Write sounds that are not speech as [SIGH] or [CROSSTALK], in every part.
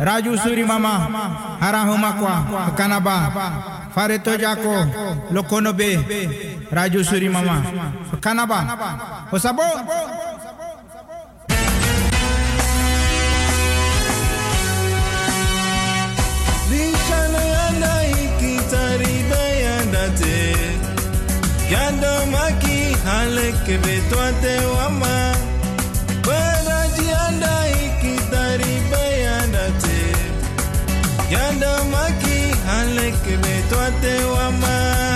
Raju Suri Mama, Harahumakwa, Kanaba, Jako, Lokonobe, Raju Suri Mama, Kanaba, Osabo. Yando maki haleke betwate wama Toi t'es ou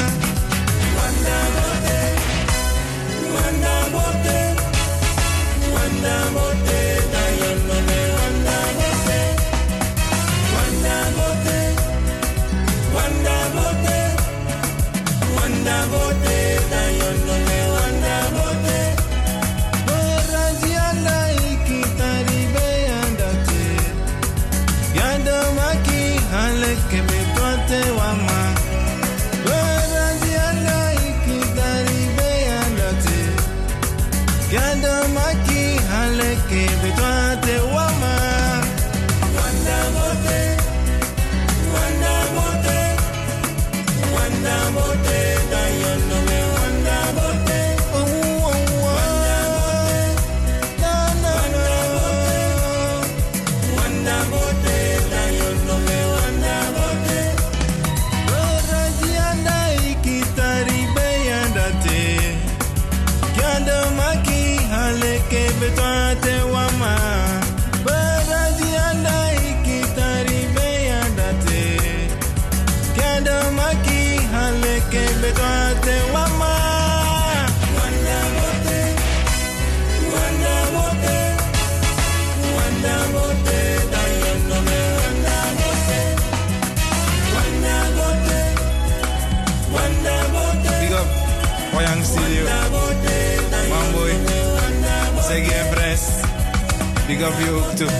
Big up you ook toe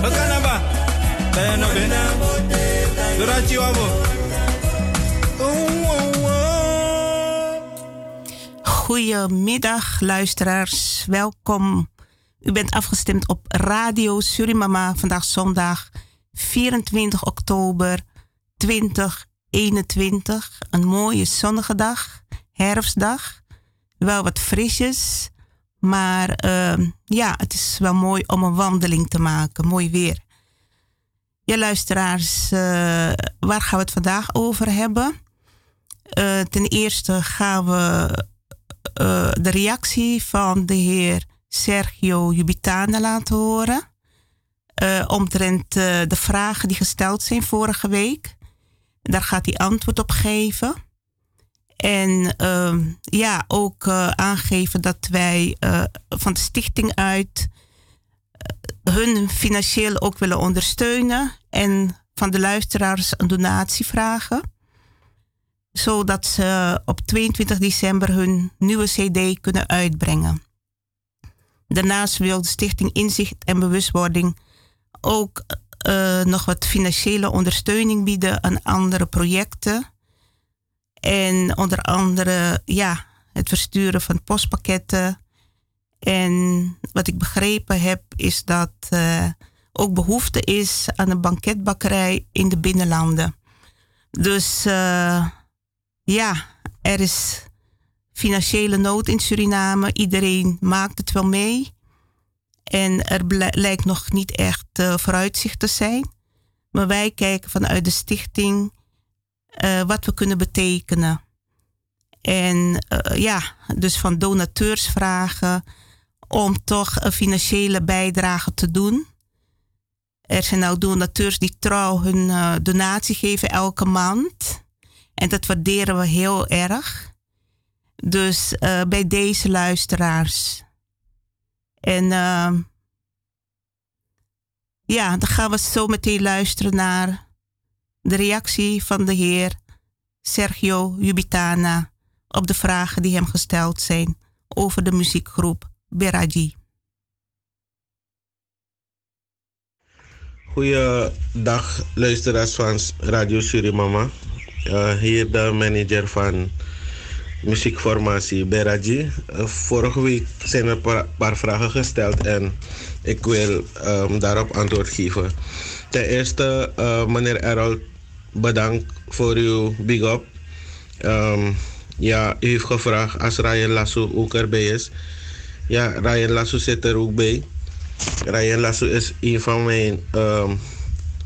Wat kan dat ba? Tayo no be? Dorachi wabo Goedemiddag, luisteraars. Welkom. U bent afgestemd op Radio Surimama. Vandaag zondag 24 oktober 2021. Een mooie zonnige dag, herfstdag. Wel wat frisjes. Maar ehm, ja, het is wel mooi om een wandeling te maken. Mooi weer. Ja, luisteraars, eh, waar gaan we het vandaag over hebben? Eh, ten eerste gaan we eh, de reactie van de heer Sergio Jubitana laten horen. omtrent de vragen die gesteld zijn vorige week. Daar gaat hij antwoord op geven. En ehm, ja, ook eh, aangeven dat wij eh, van de stichting uit eh, hun financieel ook willen ondersteunen. En van de luisteraars een donatie vragen. Zodat ze op 22 december hun nieuwe CD kunnen uitbrengen. Daarnaast wil de Stichting Inzicht en Bewustwording ook nog wat financiële ondersteuning bieden aan andere projecten. En onder andere ja, het versturen van postpakketten. En wat ik begrepen heb, is dat eh, ook behoefte is aan een banketbakkerij in de binnenlanden. Dus eh, ja, er is financiële nood in Suriname. Iedereen maakt het wel mee. En er lijkt nog niet echt eh, vooruitzicht te zijn. Maar wij kijken vanuit de stichting eh, wat we kunnen betekenen. En eh, ja, dus van donateurs vragen om toch een financiële bijdrage te doen. Er zijn nou donateurs die trouw hun eh, donatie geven elke maand. En dat waarderen we heel erg. Dus bij deze luisteraars. En ja, dan gaan we zo meteen luisteren naar de reactie van de heer Sergio Jubitana op de vragen die hem gesteld zijn over de muziekgroep Beraji. Goeiedag luisteraars van Radio Surimama. Uh, hier de manager van muziekformatie Beraji. Uh, vorige week zijn er een paar, vragen gesteld en ik wil um, daarop antwoord geven. Ten eerste, uh, meneer Errol, bedankt voor uw big up. Um, ja, u heeft gevraagd als Ryan Lasso ook erbij is. Ja, Ryan Lasso zit er ook bij. Ryan Lasso is een van mijn um,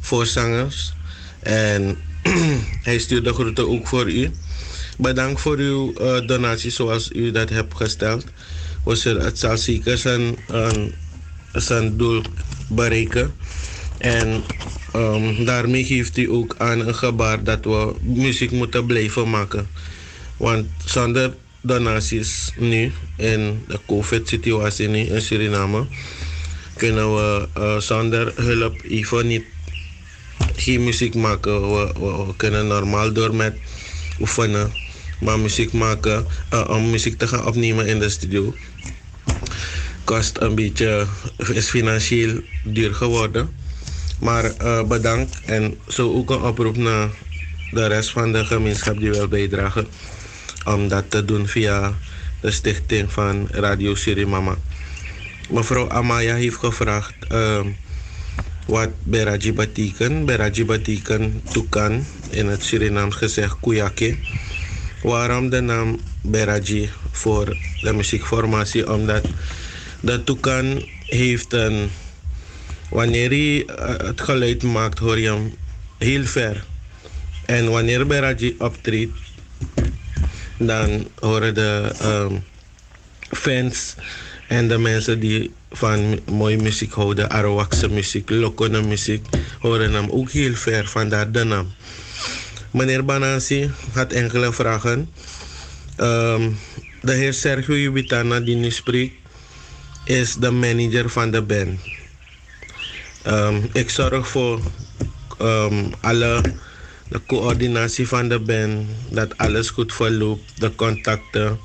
voorzangers. En [CLEARS THROAT] hij stuurt de groeten ook voor u. Bedankt voor uw uh, donatie zoals u dat hebt gesteld. Het zal zeker zijn, zijn doel bereiken. En um, daarmee geeft u ook aan een gebaar dat we muziek moeten blijven maken. Want zonder donaties nu in de COVID-situatie nu in Suriname kunnen we uh, zonder hulp even niet geen muziek maken. We, we, kunnen normaal door met oefenen, maar muziek maken, uh, om muziek te gaan opnemen in de studio kost een beetje, is financieel duur geworden. Maar uh, bedankt en zo ook een oproep naar de rest van de gemeenschap die wil bijdragen om dat te doen via de stichting van Radio Surimama. Mevrouw Amaya heeft gevraagd uh, wat Beraji betekent. Beraji betekent tukan, in het Surinaams gezegd kuyake. Waarom de naam Beraji voor de muziekformatie? Omdat de tukan heeft een... Wanneer hij het geluid maakt, hoor je hem heel ver. En wanneer Beraji optreedt, dan horen de um, fans en de mensen die van mooie muziek houden, Arawakse muziek, Lokone muziek, horen hem ook heel ver, vandaar de naam. Meneer Banansi had enkele vragen. Um, de heer Sergio Jubitana, die nu spreekt, is de manager van de band. Um, ik zorg voor um, alle de coördinatie van de band, dat alles goed verloopt, de contacten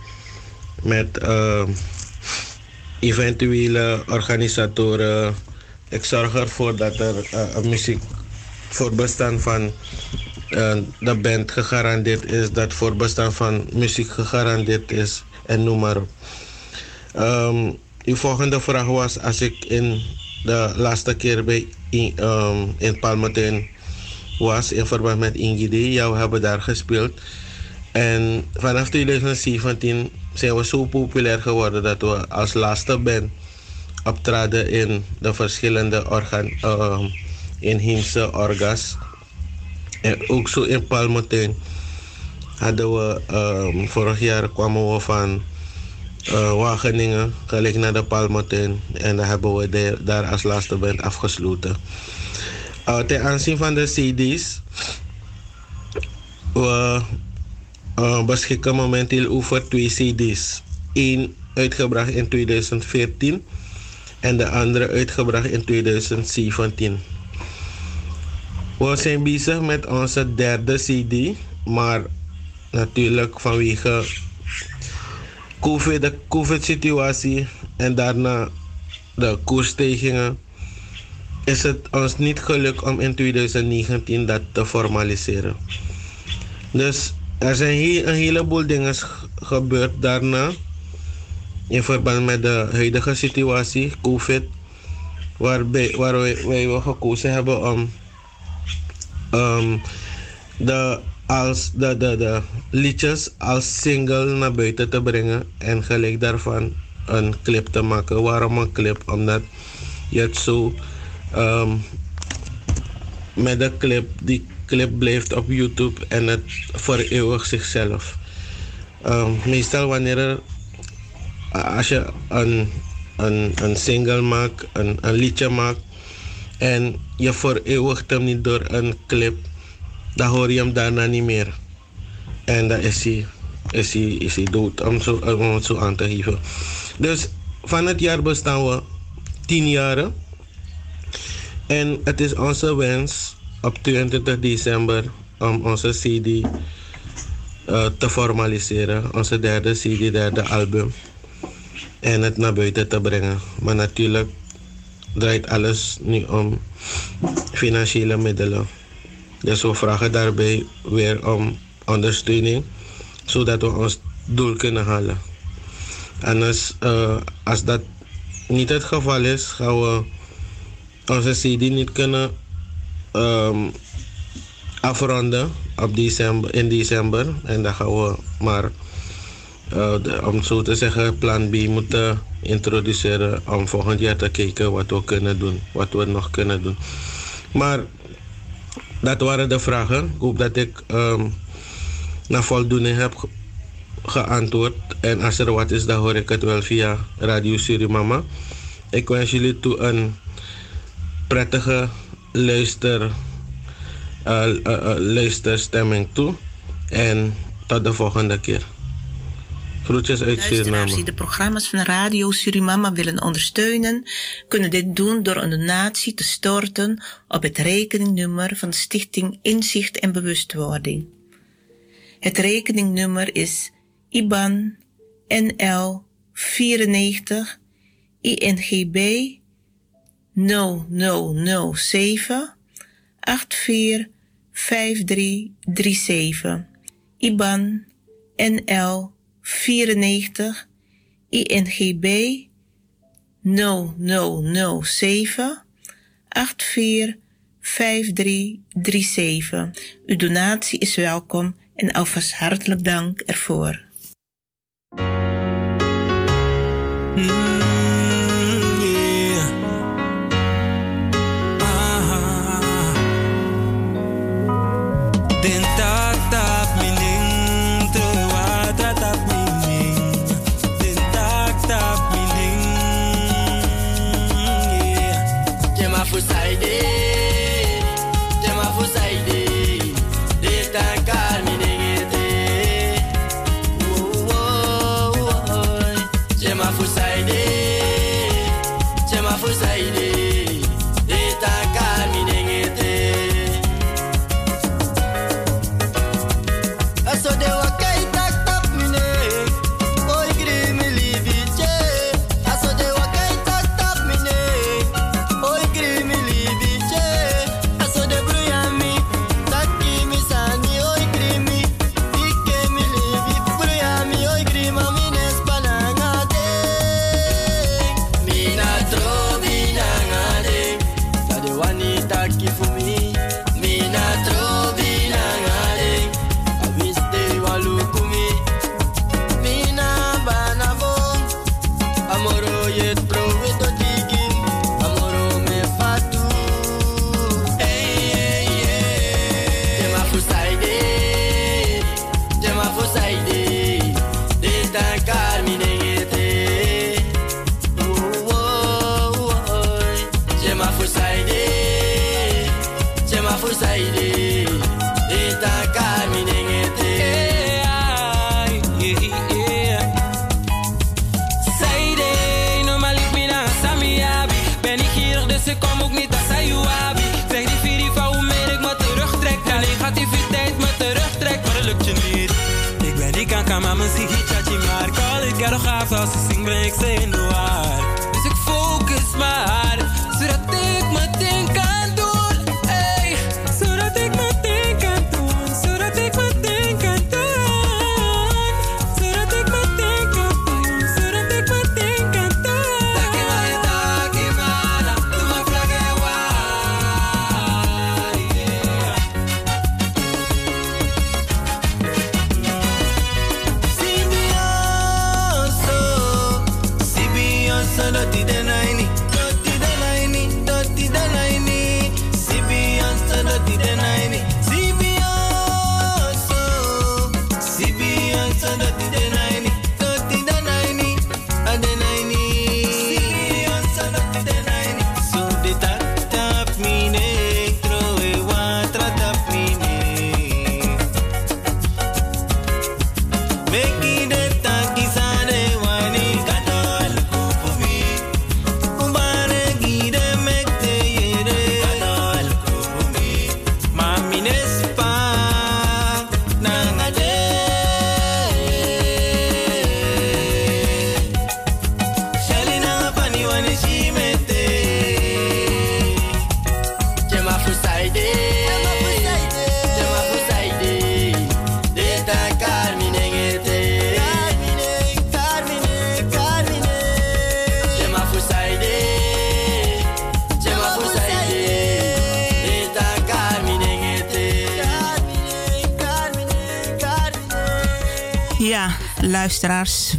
met uh, eventuele organisatoren. Ik zorg ervoor dat er uh, muziek voor bestaan van uh, de band gegarandeerd is, dat voor bestaan van muziek gegarandeerd is en noem maar op. Um, uw volgende vraag was als ik in de laatste keer bij in, um, in was in verband met Ingide. Ja, we hebben daar gespeeld. En vanaf 2017 zijn we zo populair geworden dat we als laatste band optraden in de verschillende organ, uh, inheemse orgas. En ook zo in Palmetuin hadden we, um, vorig jaar kwamen we van uh, Wageningen gelijk naar de Palmetuin. En dan hebben we de, daar als laatste band afgesloten. Uh, ten aanzien van de CD's, we uh, beschikken momenteel over twee CD's. Eén uitgebracht in 2014 en de andere uitgebracht in 2017. We zijn bezig met onze derde CD, maar natuurlijk vanwege COVID, de COVID-situatie en daarna de koersstijgingen is het ons niet gelukt om in 2019 dat te formaliseren. Dus er zijn hier een heleboel dingen gebeurd daarna. In verband met de huidige situatie, COVID. Waarbij, waar wij, gekozen hebben om um, de, als, de, de, de liedjes als single naar buiten te brengen. En gelijk daarvan een clip te maken. Waarom een clip? Omdat je het zo um, met de clip. Die clip blijft op YouTube en het vereeuwigt zichzelf. Um, meestal wanneer er, als je een, een, een single maakt, een, een liedje maakt en je vereeuwigt hem niet door een clip, dan hoor je hem daarna niet meer. En dan is hij, is hij, is dood, om, om het zo aan te geven. Dus van het jaar bestaan we tien jaren. En het is onze wens op 22 december om onze CD uh, te formaliseren. Onze derde CD, derde album. En het naar buiten te brengen. Maar natuurlijk draait alles nu om financiële middelen. Dus we vragen daarbij weer om ondersteuning. Zodat we ons doel kunnen halen. En als, uh, als dat niet het geval is, gaan we onze CD niet kunnen um, afronden op december, in december. En dan gaan we maar, uh, de, om zo te zeggen, plan B moeten introduceren om volgend jaar te kijken wat we kunnen doen, wat we nog kunnen doen. Maar dat waren de vragen. Ik hoop dat ik um, naar voldoening heb geantwoord. En als er wat is, dan hoor ik het wel via Radio Surimama. Ik wens jullie toe een prettige luister, uh, uh, luisterstemming toe. En tot de volgende keer. Groetjes uit Suriname. die de programma's van Radio Surimama willen ondersteunen, kunnen dit doen door een donatie te storten op het rekeningnummer van de Stichting Inzicht en Bewustwording. Het rekeningnummer is IBAN NL 94 INGB 0007 845337 IBAN NL 94 INGB 0007 845337. Uw donatie is welkom en alvast hartelijk dank ervoor. Cause this thing makes no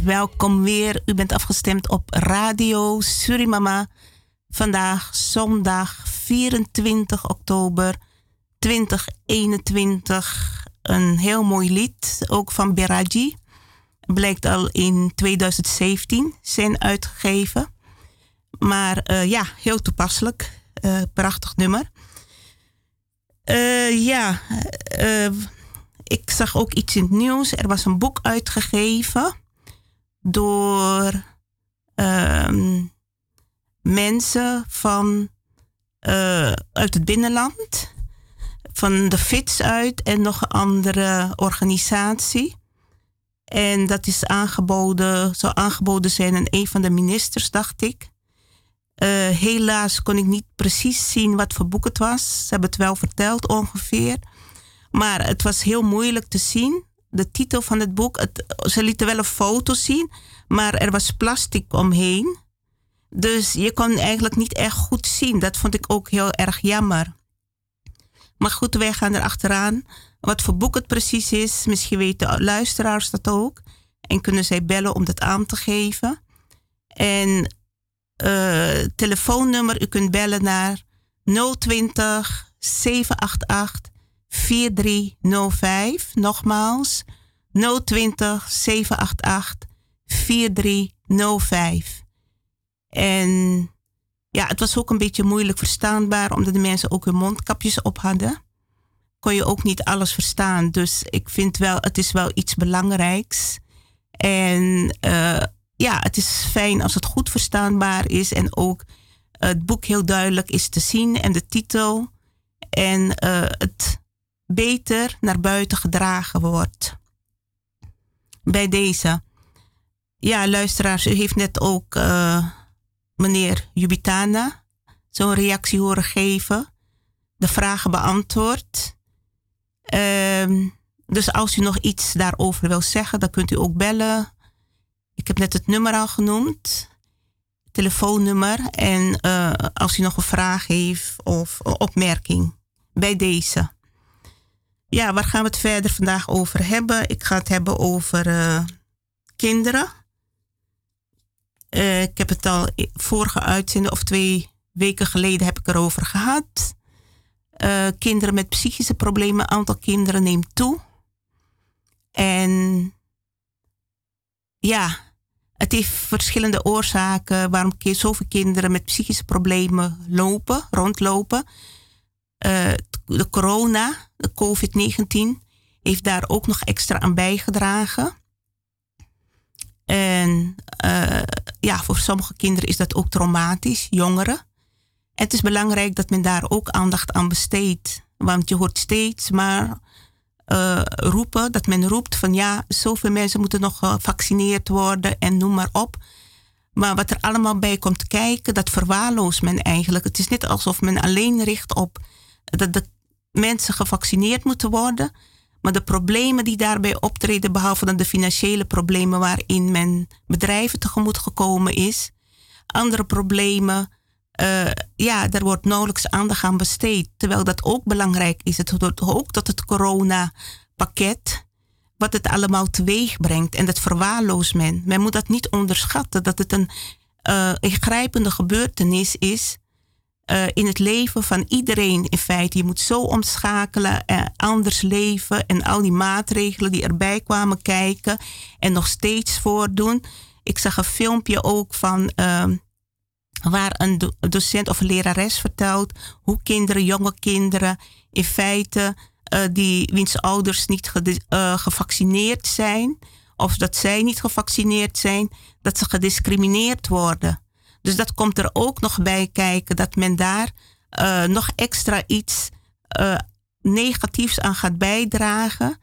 welkom weer. U bent afgestemd op Radio Surimama. Vandaag zondag 24 oktober 2021. Een heel mooi lied, ook van Beraji. Blijkt al in 2017 zijn uitgegeven. Maar uh, ja, heel toepasselijk. Uh, prachtig nummer. Uh, ja, ik zag ook iets in het nieuws. Er was een boek uitgegeven door ehm, mensen van, uh, uit het binnenland. Van de FITS uit en nog een andere organisatie. En dat is aangeboden, zou aangeboden zijn aan een van de ministers, dacht ik. Uh, helaas kon ik niet precies zien wat voor boek het was. Ze hebben het wel verteld ongeveer. Maar het was heel moeilijk te zien. De titel van het boek, het, ze lieten wel een foto zien, maar er was plastic omheen. Dus je kon eigenlijk niet echt goed zien. Dat vond ik ook heel erg jammer. Maar goed, wij gaan er achteraan. Wat voor boek het precies is, misschien weten luisteraars dat ook. En kunnen zij bellen om dat aan te geven. En uh, telefoonnummer, u kunt bellen naar 020 788 4305. Nogmaals, 020 788 4305. En ja, het was ook een beetje moeilijk verstaanbaar, omdat de mensen ook hun mondkapjes op hadden. Kon je ook niet alles verstaan. Dus ik vind wel, het is wel iets belangrijks. En uh, ja, het is fijn als het goed verstaanbaar is en ook het boek heel duidelijk is te zien en de titel. En uh, het beter naar buiten gedragen wordt. Bij deze. Ja, luisteraars, u heeft net ook uh, meneer Jubitana zo'n reactie horen geven. De vragen beantwoord. Uh, dus als u nog iets daarover wil zeggen, dan kunt u ook bellen. Ik heb net het nummer al genoemd. Telefoonnummer. En uh, als u nog een vraag heeft of opmerking bij deze. Ja, waar gaan we het verder vandaag over hebben? Ik ga het hebben over uh, kinderen. Uh, ik heb het al vorige uitzending of twee weken geleden heb ik erover gehad. Uh, kinderen met psychische problemen, aantal kinderen neemt toe. En ja, het heeft verschillende oorzaken waarom zoveel kinderen met psychische problemen lopen, rondlopen. De corona, de COVID-19, heeft daar ook nog extra aan bijgedragen. En uh, ja, voor sommige kinderen is dat ook traumatisch, jongeren. En het is belangrijk dat men daar ook aandacht aan besteedt. Want je hoort steeds maar uh, roepen, dat men roept van ja, zoveel mensen moeten nog gevaccineerd worden en noem maar op. Maar wat er allemaal bij komt kijken, dat verwaarloost men eigenlijk. Het is niet alsof men alleen richt op dat de mensen gevaccineerd moeten worden. Maar de problemen die daarbij optreden, behalve dan de financiële problemen waarin men bedrijven tegemoet gekomen is, andere problemen, uh, ja, daar wordt nauwelijks aandacht aan besteed. Terwijl dat ook belangrijk is. Het hoort ook tot het coronapakket, wat het allemaal teweeg brengt. En dat verwaarloost men. Men moet dat niet onderschatten, dat het een ingrijpende gebeurtenis is uh, in het leven van iedereen in feite. Je moet zo omschakelen, en anders leven en al die maatregelen die erbij kwamen kijken en nog steeds voordoen. Ik zag een filmpje ook van uh, waar een docent of een lerares vertelt hoe kinderen, jonge kinderen, in feite uh, die wiens ouders niet gevaccineerd zijn, of dat zij niet gevaccineerd zijn, dat ze gediscrimineerd worden. Dus dat komt er ook nog bij kijken dat men daar uh, nog extra iets uh, negatiefs aan gaat bijdragen.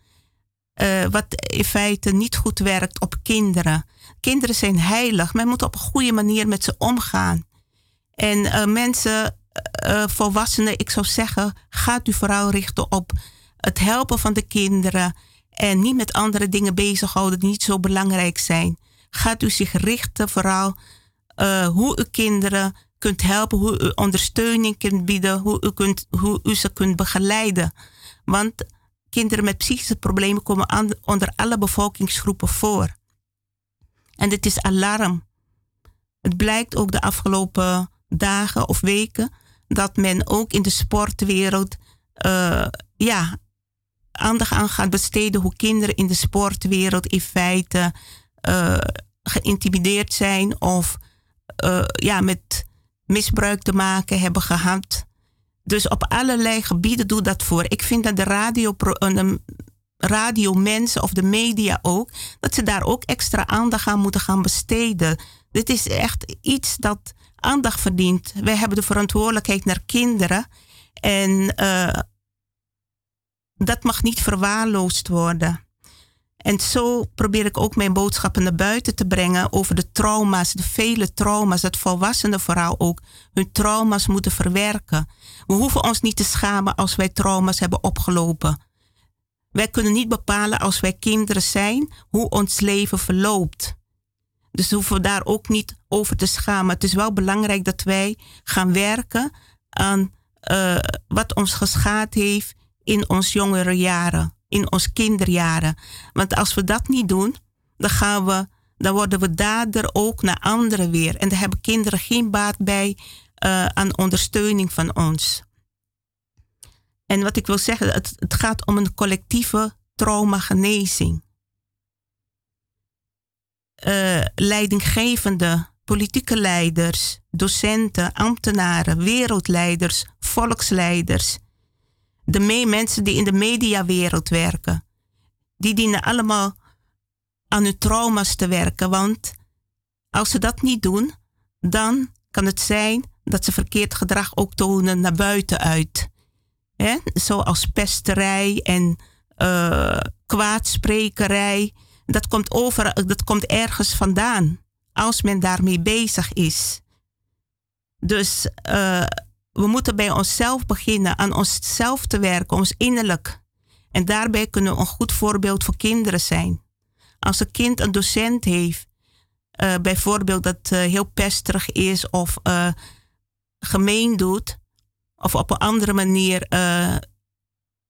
Uh, wat in feite niet goed werkt op kinderen. Kinderen zijn heilig. Men moet op een goede manier met ze omgaan. En mensen, volwassenen, ik zou zeggen, gaat u vooral richten op het helpen van de kinderen. En niet met andere dingen bezighouden die niet zo belangrijk zijn. Gaat u zich richten vooral uh, hoe u kinderen kunt helpen, hoe u ondersteuning kunt bieden, hoe u, kunt, hoe u ze kunt begeleiden. Want kinderen met psychische problemen komen onder alle bevolkingsgroepen voor. En dit is alarm. Het blijkt ook de afgelopen dagen of weken dat men ook in de sportwereld uh, ja, aandacht aan gaat besteden hoe kinderen in de sportwereld in feite uh, geïntimideerd zijn of uh, ja, met misbruik te maken hebben gehad. Dus op allerlei gebieden doe dat voor. Ik vind dat de radio, de radiomensen of de media ook, dat ze daar ook extra aandacht aan moeten gaan besteden. Dit is echt iets dat aandacht verdient. Wij hebben de verantwoordelijkheid naar kinderen. En uh, dat mag niet verwaarloosd worden. En zo probeer ik ook mijn boodschappen naar buiten te brengen over de trauma's, de vele trauma's, dat volwassenen vooral ook hun trauma's moeten verwerken. We hoeven ons niet te schamen als wij trauma's hebben opgelopen. Wij kunnen niet bepalen als wij kinderen zijn hoe ons leven verloopt. Dus hoeven we daar ook niet over te schamen. Het is wel belangrijk dat wij gaan werken aan uh, wat ons geschaad heeft in ons jongere jaren, in ons kinderjaren. Want als we dat niet doen, dan gaan we, dan worden we dader ook naar anderen weer. En daar hebben kinderen geen baat bij uh, aan ondersteuning van ons. En wat ik wil zeggen, het, het gaat om een collectieve traumagenezing. Uh, leidinggevende, politieke leiders, docenten, ambtenaren, wereldleiders, volksleiders, de mee mensen die in de mediawereld werken, die dienen allemaal aan hun trauma's te werken. Want als ze dat niet doen, dan kan het zijn dat ze verkeerd gedrag ook tonen naar buiten uit. Hè? Zoals pesterij en uh, kwaadsprekerij. Dat komt, over, dat komt ergens vandaan. Als men daarmee bezig is. Dus uh, we moeten bij onszelf beginnen, aan onszelf te werken, ons innerlijk. En daarbij kunnen we een goed voorbeeld voor kinderen zijn. Als een kind een docent heeft, uh, bijvoorbeeld dat uh, heel pesterig is of uh, gemeen doet, of op een andere manier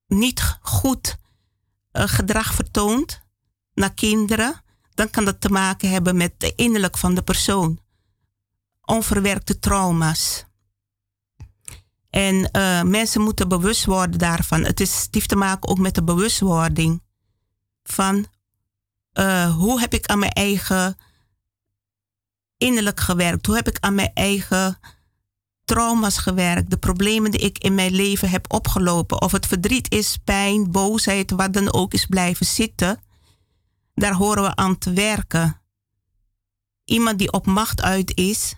niet goed gedrag vertoont naar kinderen, dan kan dat te maken hebben met de innerlijk van de persoon. Onverwerkte trauma's. En uh, mensen moeten bewust worden daarvan. Het, is, te maken ook met de bewustwording van uh, hoe heb ik aan mijn eigen innerlijk gewerkt? Hoe heb ik aan mijn eigen trauma's gewerkt? De problemen die ik in mijn leven heb opgelopen. Of het verdriet is, pijn, boosheid, wat dan ook is blijven zitten. Daar horen we aan te werken. Iemand die op macht uit is,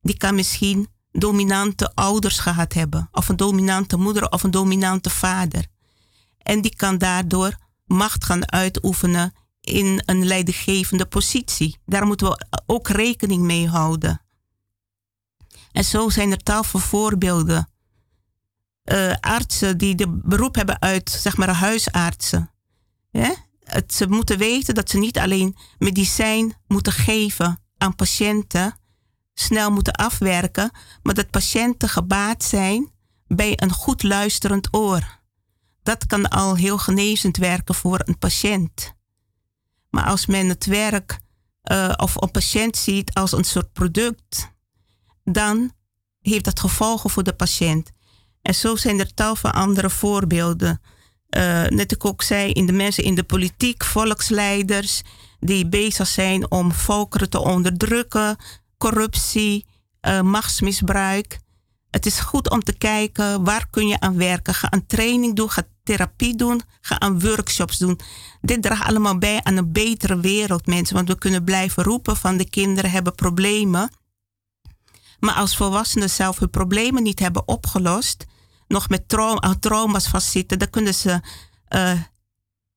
die kan misschien dominante ouders gehad hebben, of een dominante moeder of een dominante vader. En die kan daardoor macht gaan uitoefenen in een leidinggevende positie. Daar moeten we ook rekening mee houden. En zo zijn er tal van voorbeelden. Uh, artsen die de beroep hebben uit, zeg maar, huisartsen. Ze moeten weten dat ze niet alleen medicijn moeten geven aan patiënten, snel moeten afwerken, maar dat patiënten gebaat zijn bij een goed luisterend oor. Dat kan al heel genezend werken voor een patiënt. Maar als men het werk uh, of een patiënt ziet als een soort product, dan heeft dat gevolgen voor de patiënt. En zo zijn er tal van andere voorbeelden. Uh, net ik ook zei, in de mensen in de politiek, volksleiders die bezig zijn om volkeren te onderdrukken, corruptie, uh, machtsmisbruik. Het is goed om te kijken waar kun je aan werken. Ga aan training doen, ga therapie doen, ga aan workshops doen. Dit draagt allemaal bij aan een betere wereld, mensen. Want we kunnen blijven roepen van de kinderen hebben problemen. Maar als volwassenen zelf hun problemen niet hebben opgelost, nog met trauma, trauma's vastzitten, dan kunnen ze uh,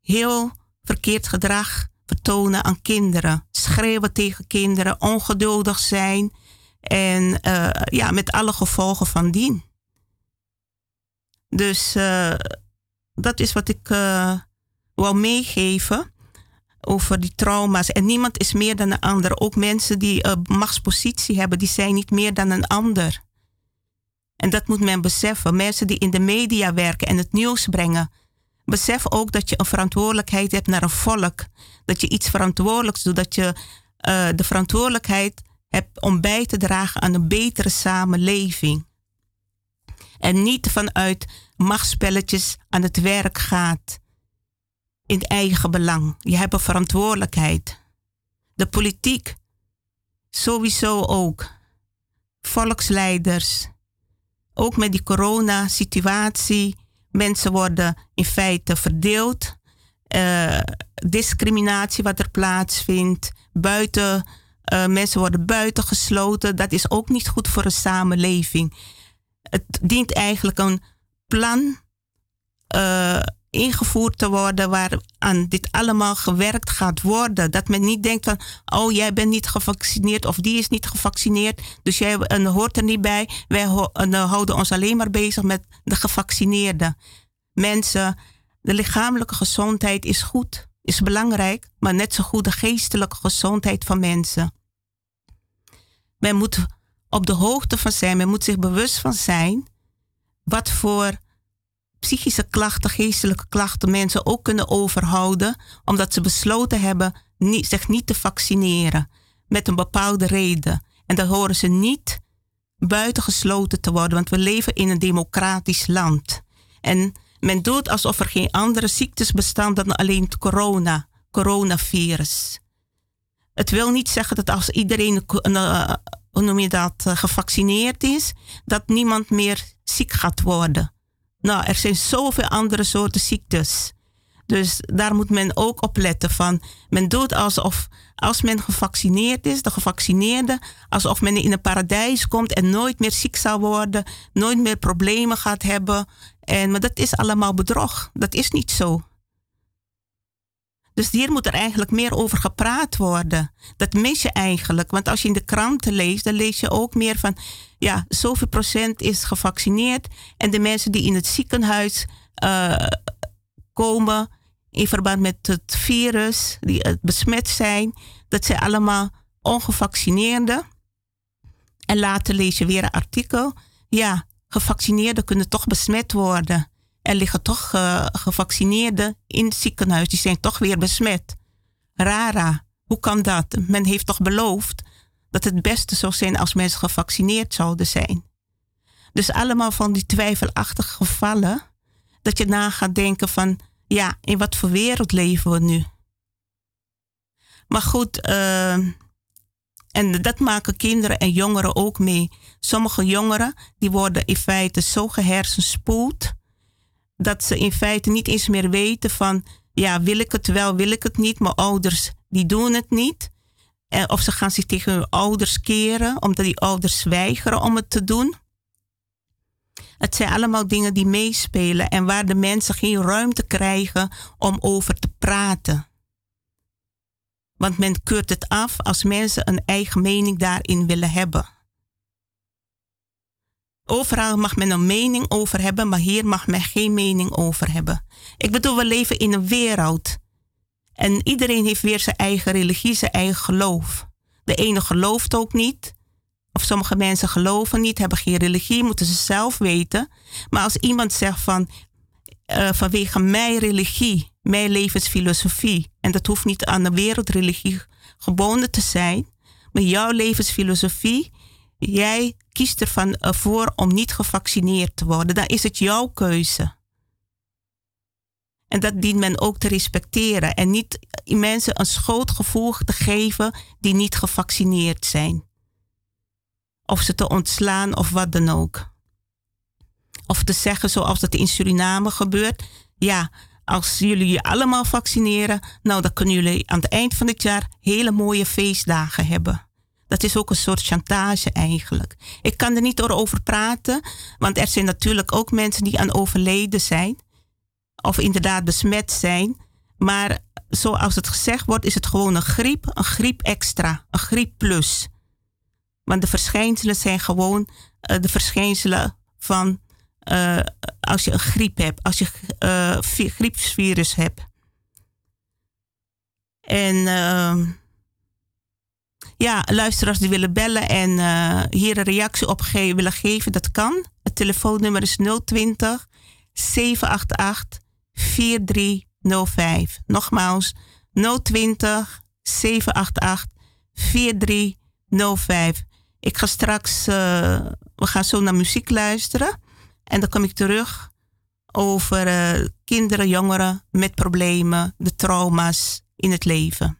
heel verkeerd gedrag vertonen aan kinderen. Schreeuwen tegen kinderen, ongeduldig zijn en uh, ja, met alle gevolgen van dien. Dus uh, dat is wat ik uh, wil meegeven over die trauma's. En niemand is meer dan een ander. Ook mensen die een machtspositie hebben, die zijn niet meer dan een ander. En dat moet men beseffen. Mensen die in de media werken en het nieuws brengen, Besef ook dat je een verantwoordelijkheid hebt naar een volk. Dat je iets verantwoordelijks doet. Dat je uh, de verantwoordelijkheid hebt om bij te dragen aan een betere samenleving. En niet vanuit machtspelletjes aan het werk gaat in eigen belang. Je hebt een verantwoordelijkheid. De politiek, sowieso ook. Volksleiders. Ook met die coronasituatie. Mensen worden in feite verdeeld. Uh, discriminatie wat er plaatsvindt. Buiten, uh, mensen worden buitengesloten. Dat is ook niet goed voor een samenleving. Het dient eigenlijk een plan uh, ingevoerd te worden waar aan dit allemaal gewerkt gaat worden. Dat men niet denkt van, oh jij bent niet gevaccineerd of die is niet gevaccineerd, dus jij uh, hoort er niet bij. Wij uh, houden ons alleen maar bezig met de gevaccineerden. Mensen, de lichamelijke gezondheid is goed, is belangrijk, maar net zo goed de geestelijke gezondheid van mensen. Men moet op de hoogte van zijn, men moet zich bewust van zijn wat voor psychische klachten, geestelijke klachten mensen ook kunnen overhouden, omdat ze besloten hebben niet, zich niet te vaccineren met een bepaalde reden. En dan horen ze niet buitengesloten te worden, want we leven in een democratisch land. En men doet alsof er geen andere ziektes bestaan dan alleen het corona, coronavirus. Het wil niet zeggen dat als iedereen, uh, hoe noem je dat, uh, gevaccineerd is, dat niemand meer ziek gaat worden. Nou, er zijn zoveel andere soorten ziektes. Dus daar moet men ook op letten van. Men doet alsof als men gevaccineerd is, de gevaccineerde, alsof men in een paradijs komt en nooit meer ziek zal worden, nooit meer problemen gaat hebben. En, maar dat is allemaal bedrog. Dat is niet zo. Dus hier moet er eigenlijk meer over gepraat worden. Dat mis je eigenlijk. Want als je in de kranten leest, dan lees je ook meer van... ja, zoveel procent is gevaccineerd. En de mensen die in het ziekenhuis uh, komen... in verband met het virus, die uh, besmet zijn... dat zijn allemaal ongevaccineerden. En later lees je weer een artikel. Ja, gevaccineerden kunnen toch besmet worden er liggen toch uh, gevaccineerden in het ziekenhuis. Die zijn toch weer besmet. Rara, hoe kan dat? Men heeft toch beloofd dat het beste zou zijn als mensen gevaccineerd zouden zijn. Dus allemaal van die twijfelachtige gevallen. Dat je na gaat denken van, ja, in wat voor wereld leven we nu? Maar goed, uh, en dat maken kinderen en jongeren ook mee. Sommige jongeren die worden in feite zo gehersenspoeld dat ze in feite niet eens meer weten van, ja, wil ik het wel, wil ik het niet. Mijn ouders, die doen het niet. Of ze gaan zich tegen hun ouders keren, omdat die ouders weigeren om het te doen. Het zijn allemaal dingen die meespelen en waar de mensen geen ruimte krijgen om over te praten. Want men keurt het af als mensen een eigen mening daarin willen hebben. Overal mag men een mening over hebben, maar hier mag men geen mening over hebben. Ik bedoel, we leven in een wereld. En iedereen heeft weer zijn eigen religie, zijn eigen geloof. De ene gelooft ook niet. Of sommige mensen geloven niet, hebben geen religie, moeten ze zelf weten. Maar als iemand zegt van uh, vanwege mijn religie, mijn levensfilosofie, en dat hoeft niet aan de wereldreligie gebonden te zijn, maar jouw levensfilosofie jij kiest ervan voor om niet gevaccineerd te worden, dan is het jouw keuze. En dat dient men ook te respecteren en niet mensen een schuldgevoel te geven die niet gevaccineerd zijn. Of ze te ontslaan of wat dan ook. Of te zeggen zoals dat in Suriname gebeurt. Ja, als jullie je allemaal vaccineren, nou dan kunnen jullie aan het eind van het jaar hele mooie feestdagen hebben. Dat is ook een soort chantage eigenlijk. Ik kan er niet over praten, want er zijn natuurlijk ook mensen die aan overleden zijn. Of inderdaad besmet zijn. Maar zoals het gezegd wordt, is het gewoon een griep, een griep extra, een griep plus. Want de verschijnselen zijn gewoon uh, de verschijnselen van uh, als je een griep hebt, als je uh, griepsvirus hebt. En uh, ja, luisteraars die willen bellen en uh, hier een reactie op willen geven, dat kan. Het telefoonnummer is 020 788 4305. Nogmaals 020 788 4305. Ik ga straks, uh, we gaan zo naar muziek luisteren. En dan kom ik terug over uh, kinderen, jongeren met problemen, de trauma's in het leven.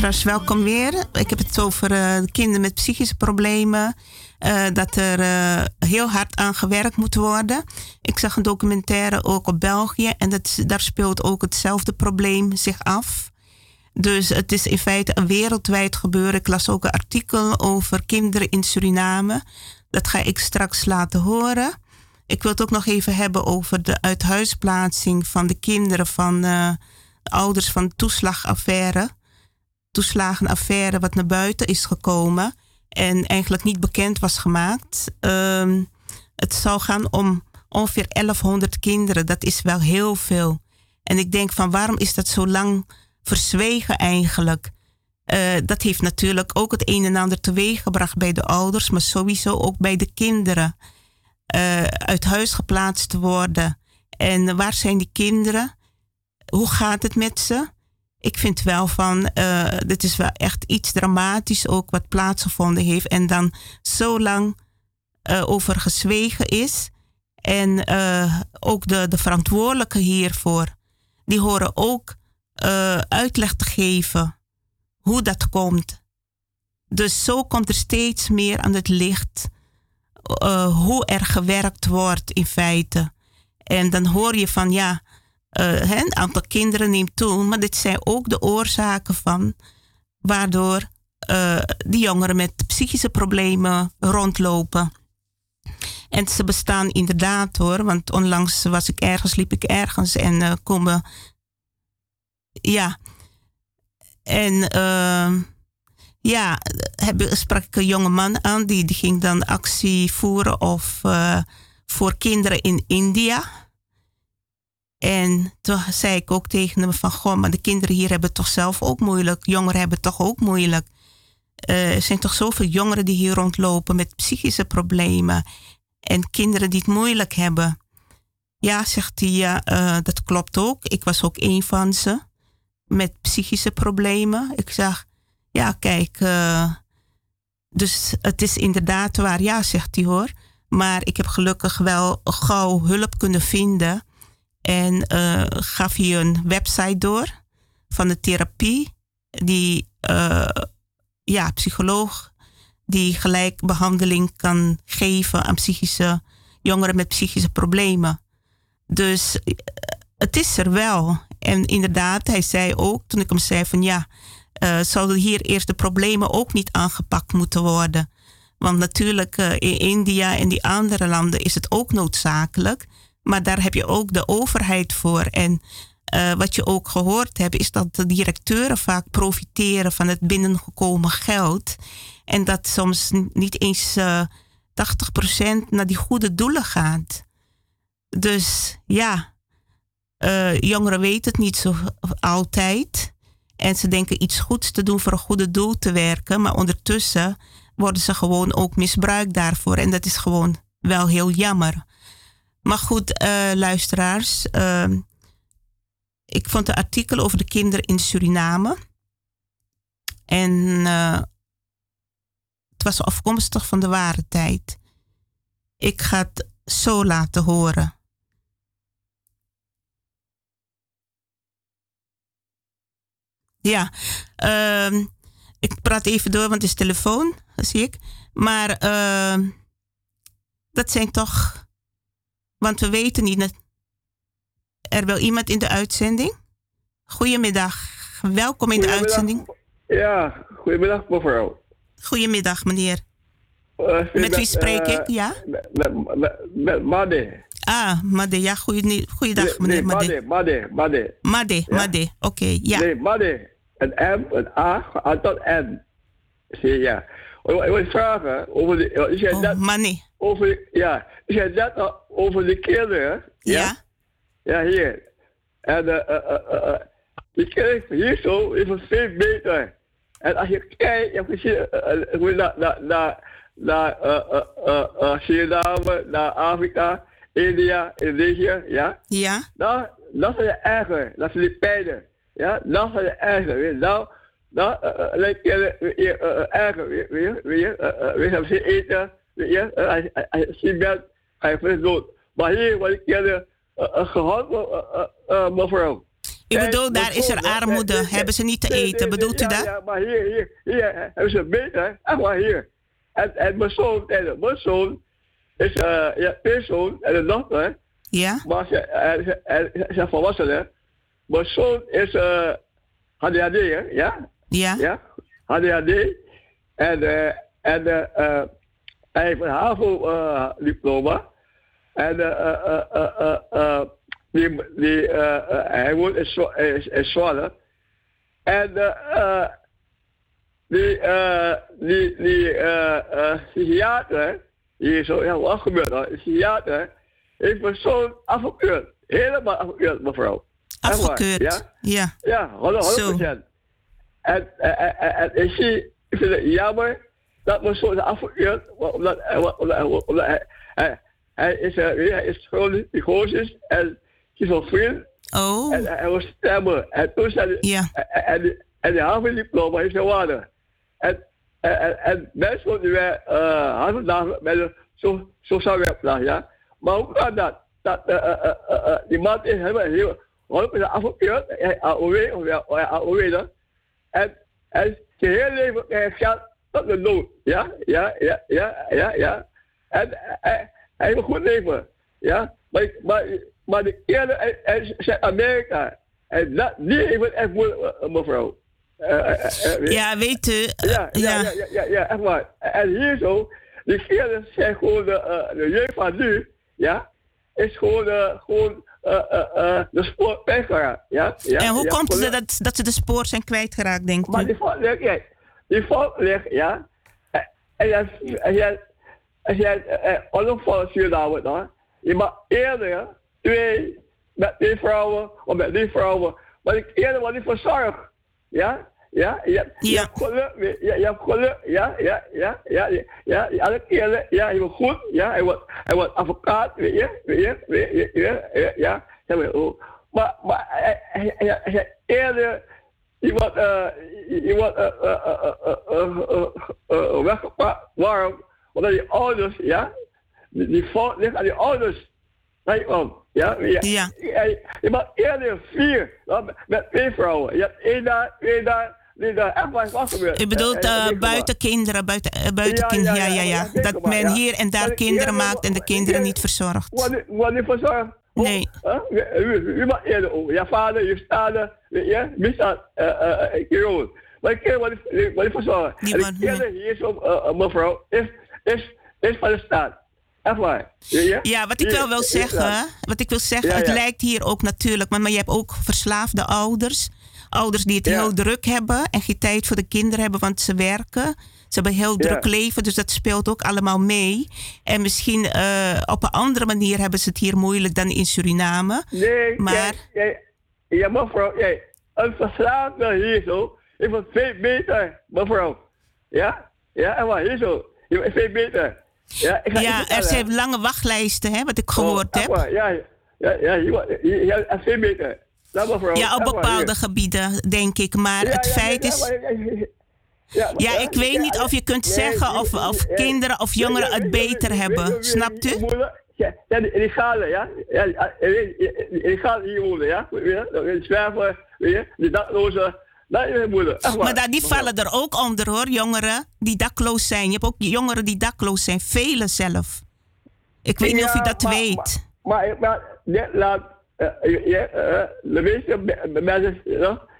luisteraars, welkom weer. Ik heb het over uh, kinderen met psychische problemen. Uh, dat er uh, heel hard aan gewerkt moet worden. Ik zag een documentaire ook op België en dat, daar speelt ook hetzelfde probleem zich af. Dus het is in feite een wereldwijd gebeuren. Ik las ook een artikel over kinderen in Suriname. Dat ga ik straks laten horen. Ik wil het ook nog even hebben over de uithuisplaatsing van de kinderen van de ouders van de toeslagaffaire toeslagenaffaire wat naar buiten is gekomen en eigenlijk niet bekend was gemaakt. Ehm, het zou gaan om ongeveer 1100 kinderen. Dat is wel heel veel. En ik denk van waarom is dat zo lang verzwegen eigenlijk? Uh, dat heeft natuurlijk ook het een en ander teweeggebracht bij de ouders, maar sowieso ook bij de kinderen. uh, uit huis geplaatst worden. En waar zijn die kinderen? Hoe gaat het met ze? Ik vind wel van, uh, dit is wel echt iets dramatisch ook wat plaatsgevonden heeft. En dan zo lang uh, over gezwegen is. En ook de, de verantwoordelijken hiervoor, die horen ook uitleg te geven hoe dat komt. Dus zo komt er steeds meer aan het licht hoe er gewerkt wordt in feite. En dan hoor je van ja, uh, een aantal kinderen neemt toe, maar dit zijn ook de oorzaken van waardoor uh, die jongeren met psychische problemen rondlopen. En ze bestaan inderdaad hoor, want onlangs was ik ergens, liep ik ergens en uh, komen. Ja. En uh, ja, heb, sprak ik een jonge man aan die, die ging dan actie voeren of voor kinderen in India. En toen zei ik ook tegen hem van, goh, maar de kinderen hier hebben toch zelf ook moeilijk. Jongeren hebben toch ook moeilijk. Uh, er zijn toch zoveel jongeren die hier rondlopen met psychische problemen. En kinderen die het moeilijk hebben. Ja, zegt hij, ja, uh, dat klopt ook. Ik was ook een van ze. Met psychische problemen. Ik zeg, ja, kijk, uh, dus het is inderdaad waar, ja, zegt hij hoor. Maar ik heb gelukkig wel gauw hulp kunnen vinden. En uh, gaf hij een website door van de therapie. Die, uh, ja, psycholoog, die gelijk behandeling kan geven aan psychische jongeren met psychische problemen. Dus het is er wel. En inderdaad, hij zei ook, toen ik hem zei van ja, zouden hier eerst de problemen ook niet aangepakt moeten worden. Want natuurlijk in India en die andere landen is het ook noodzakelijk. Maar daar heb je ook de overheid voor. En uh, wat je ook gehoord hebt, is dat de directeuren vaak profiteren van het binnengekomen geld. En dat soms niet eens 80% naar die goede doelen gaat. Dus ja, jongeren weten het niet zo altijd. En ze denken iets goeds te doen voor een goede doel te werken. Maar ondertussen worden ze gewoon ook misbruikt daarvoor. En dat is gewoon wel heel jammer. Maar goed, uh, luisteraars. Uh, ik vond een artikel over de kinderen in Suriname. En uh, het was afkomstig van de ware tijd. Ik ga het zo laten horen. Ja, uh, ik praat even door, want het is telefoon, zie ik. Maar uh, dat zijn toch. Want we weten niet. Er wil iemand in de uitzending? Goedemiddag. Welkom in de uitzending. Ja, goedemiddag mevrouw. Goedemiddag meneer. Uh, met wie spreek ik? Ja? Met, met, met Made. Ah, Made. Ja, goeiedag meneer nee, Made. Made, Made. Made, Made. Oké, okay, ja. Nee, Made. Een M, een A, aantal N. Zie je, ja. Ik wil vragen over de... Je zei oh, money. Over, ja, je zei net over de kinderen. Ja? Ja, hier. En uh, uh, uh, uh, die kinderen hier zo is het veel beter. En als je kijkt, je hebt gezien naar, naar, naar, naar uh, uh, uh, Suriname, naar Afrika, India, Indonesië, ja? Ja. Nou, dat is erger, dat is de pijnen. Ja, dan ga je erger. Weet je. Dan, dan uh, lijkt je uh, erger. Weet je, weet je, weet je, ze eten. Weet je, als je bent, ga je fris dood. Maar hier word ik je gehad, mevrouw. U bedoelt, daar is er armoede, hebben ze niet te eten, bedoelt u dat? Ja, maar hier, hier, hier hebben ze beter, echt maar hier. En, en mijn zoon, en mijn zoon is, uh, ja, twee zoon en een dochter. Ja. Maar ze, ze, ze zijn volwassenen. Mijn zoon is uh, ADHD, hè? Ja? Ja. Ja, ADHD. En, uh, en uh, hij heeft een HAVO-diploma. en die, die, hij woont in, in, in Zwolle. En die, die, die psychiater, die is zo, ja, wat gebeurt er? De psychiater heeft mijn zoon afgekeurd. Helemaal afgekeurd, mevrouw. Afgekeurd. Ja, ja. Ja, 100%. En, en, en, en ik, zie, ik vind het jammer dat we zo afgekeurd, omdat, omdat, omdat hij, hij, hij is, uh, hij is gewoon is en is een vriend. Oh. En hij was stemmen. En toen zei hij, ja. en, en, die havendiploma heeft hij waarde. En, en, en, en mensen moeten weer uh, halve met een zo zou je ja. Maar hoe kan dat? Dat uh, uh, uh, uh, die man is helemaal heel, 100% afgekeurd. Hij AOW, of hij AOW En, en zijn hele leven geld tot de dood. Ja, ja, ja, ja, ja, ja. En hij, hij heeft een goed leven. Ja, maar, maar, maar de eerder, zegt Amerika. En dat, die heeft het echt moeilijk, mevrouw. Uh, uh, uh, ja, weet u. Ja, ja, ja, ja, ja, echt waar. En hier zo, die vierde zijn gewoon de, de jeugd van nu, ja, is gewoon, gewoon de spoor kwijtgeraakt. Ja, ja, en hoe ja, komt het dat, dat ze de spoor zijn kwijtgeraakt, denk je? Maar die ja, die fout ligt, ja. En als jij, als jij onopvallend stuurt aan dan, je mag eerder twee, met die vrouwen of met die vrouwen, maar ik eerder wat niet voor zorg, ja. Ja, ja, je hebt geluk, ja, je hebt geluk, ja, ja, ja, ja, ja, ja, elke keer, ja, je wordt goed, ja, hij wordt, hij wordt advocaat, weet je, weet je, weet je, ja, ja, ja, ja, maar, maar hij, hij, hij, hij eerder, je wordt, uh, je wordt uh, weggepakt, waarom? Omdat je ouders, ja, die, die fout ligt aan die ouders, je. Ja, ja. ja. Je, je mag eerder vier met twee vrouwen. Je hebt één daar, twee daar, nee, daar. Echt waar was gebeurd. U bedoelt buiten kinderen, buiten, buiten ja, kinderen, ja, ja, ja. ja. Dat men hier en daar kinderen maakt en de kinderen niet verzorgt. Wat niet verzorgd? Nee. Wie mag eerder over? Je vader, je vader, ja, misdaad, uh, Maar ik ken wat ik verzorgd. En ik ken hier zo, mevrouw, is, is, is van de staat. Ja, ja, wat ik wel wil zeggen, wat ik wil zeggen, het lijkt hier ook natuurlijk, maar, maar je hebt ook verslaafde ouders. Ouders die het heel druk hebben en geen tijd voor de kinderen hebben, want ze werken. Ze hebben een heel druk leven, dus dat speelt ook allemaal mee. En misschien uh, op een andere manier hebben ze het hier moeilijk dan in Suriname. Nee, maar... Ja, mevrouw, jij, een verslaafde hier zo, is wat veel beter, mevrouw. Ja? Ja, en wat hier zo, is veel beter. Ja, ja er zijn lange wachtlijsten, hè, wat ik gehoord oh, heb. Ja, ja, ja, ja, ja, veel beter. Ja, op bepaalde gebieden, denk ik. Maar het feit is. Ja, ja, ik weet niet of je kunt zeggen of, of kinderen of jongeren het beter hebben. Snapt u? Ja, die galen, ja. Die galen hier wonen, ja. Zwerven, die daklozen. Maar die vallen er ook onder hoor, jongeren die dakloos zijn. Je hebt ook jongeren die dakloos zijn, velen zelf. Ik weet niet of je dat weet. Maar, maar, maar laat, uh, de meeste mensen,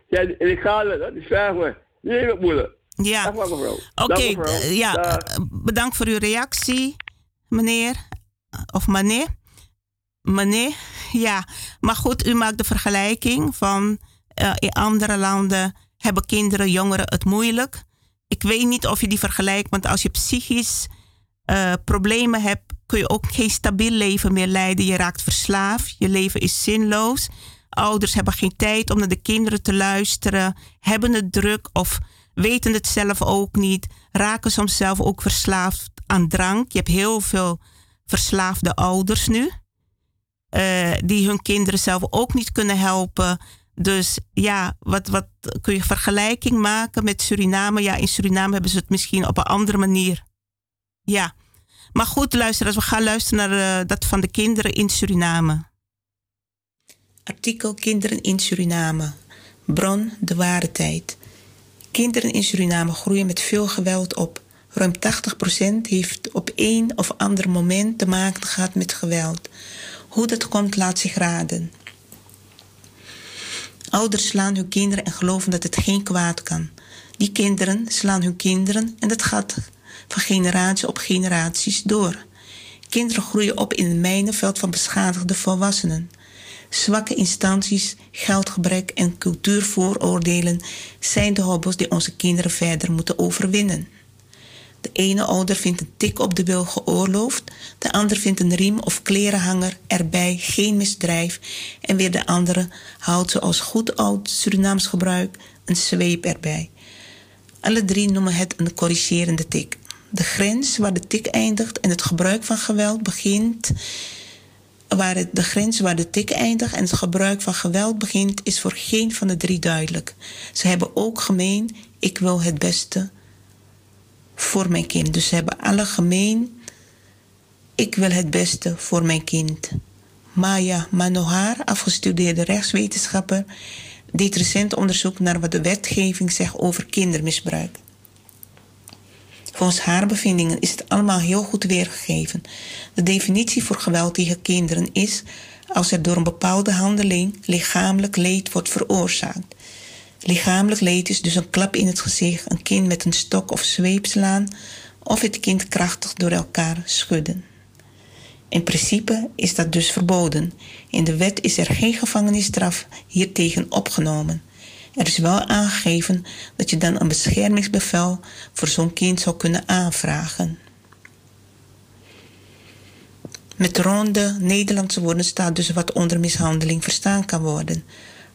zijn illegale, die zwerven, die hebben moeilijk. Ja, oké, ja, bedankt voor uw reactie, meneer. Of meneer. Meneer, [LAUGHS] ja. Maar goed, u maakt de vergelijking van uh, in andere landen hebben kinderen, jongeren het moeilijk. Ik weet niet of je die vergelijkt, want als je psychisch uh, problemen hebt, kun je ook geen stabiel leven meer leiden. Je raakt verslaafd, je leven is zinloos. Ouders hebben geen tijd om naar de kinderen te luisteren, hebben het druk of weten het zelf ook niet, raken soms zelf ook verslaafd aan drank. Je hebt heel veel verslaafde ouders nu, uh, die hun kinderen zelf ook niet kunnen helpen. Dus ja, wat, wat kun je vergelijking maken met Suriname? Ja, in Suriname hebben ze het misschien op een andere manier. Ja. Maar goed, luisteraars, we gaan luisteren naar uh, dat van de kinderen in Suriname. Artikel Kinderen in Suriname. Bron De Ware Tijd. Kinderen in Suriname groeien met veel geweld op. Ruim 80% heeft op een of ander moment te maken gehad met geweld. Hoe dat komt, laat zich raden. Ouders slaan hun kinderen en geloven dat het geen kwaad kan. Die kinderen slaan hun kinderen en dat gaat van generatie op generaties door. Kinderen groeien op in een mijnenveld van beschadigde volwassenen. Zwakke instanties, geldgebrek en cultuurvooroordelen zijn de hobbels die onze kinderen verder moeten overwinnen. De ene ouder vindt een tik op de bil geoorloofd, de ander vindt een riem of klerenhanger erbij geen misdrijf en weer de andere houdt zoals goed oud Surinaams gebruik een zweep erbij. Alle drie noemen het een corrigerende tik. De grens waar de tik eindigt en het gebruik van geweld begint. Waar het, de grens waar de tik eindigt en het gebruik van geweld begint, is voor geen van de drie duidelijk. Ze hebben ook gemeen: ik wil het beste voor mijn kind. Dus ze hebben alle gemeen: ik wil het beste voor mijn kind. Maya Manohar, afgestudeerde rechtswetenschapper, deed recent onderzoek naar wat de wetgeving zegt over kindermisbruik. Volgens haar bevindingen is het allemaal heel goed weergegeven. De definitie voor geweld tegen kinderen is als er door een bepaalde handeling lichamelijk leed wordt veroorzaakt. Lichamelijk leed is dus een klap in het gezicht, een kind met een stok of zweep slaan of het kind krachtig door elkaar schudden. In principe is dat dus verboden. In de wet is er geen gevangenisstraf hiertegen opgenomen. Er is wel aangegeven dat je dan een beschermingsbevel voor zo'n kind zou kunnen aanvragen. Met ronde Nederlandse woorden staat dus wat onder mishandeling verstaan kan worden.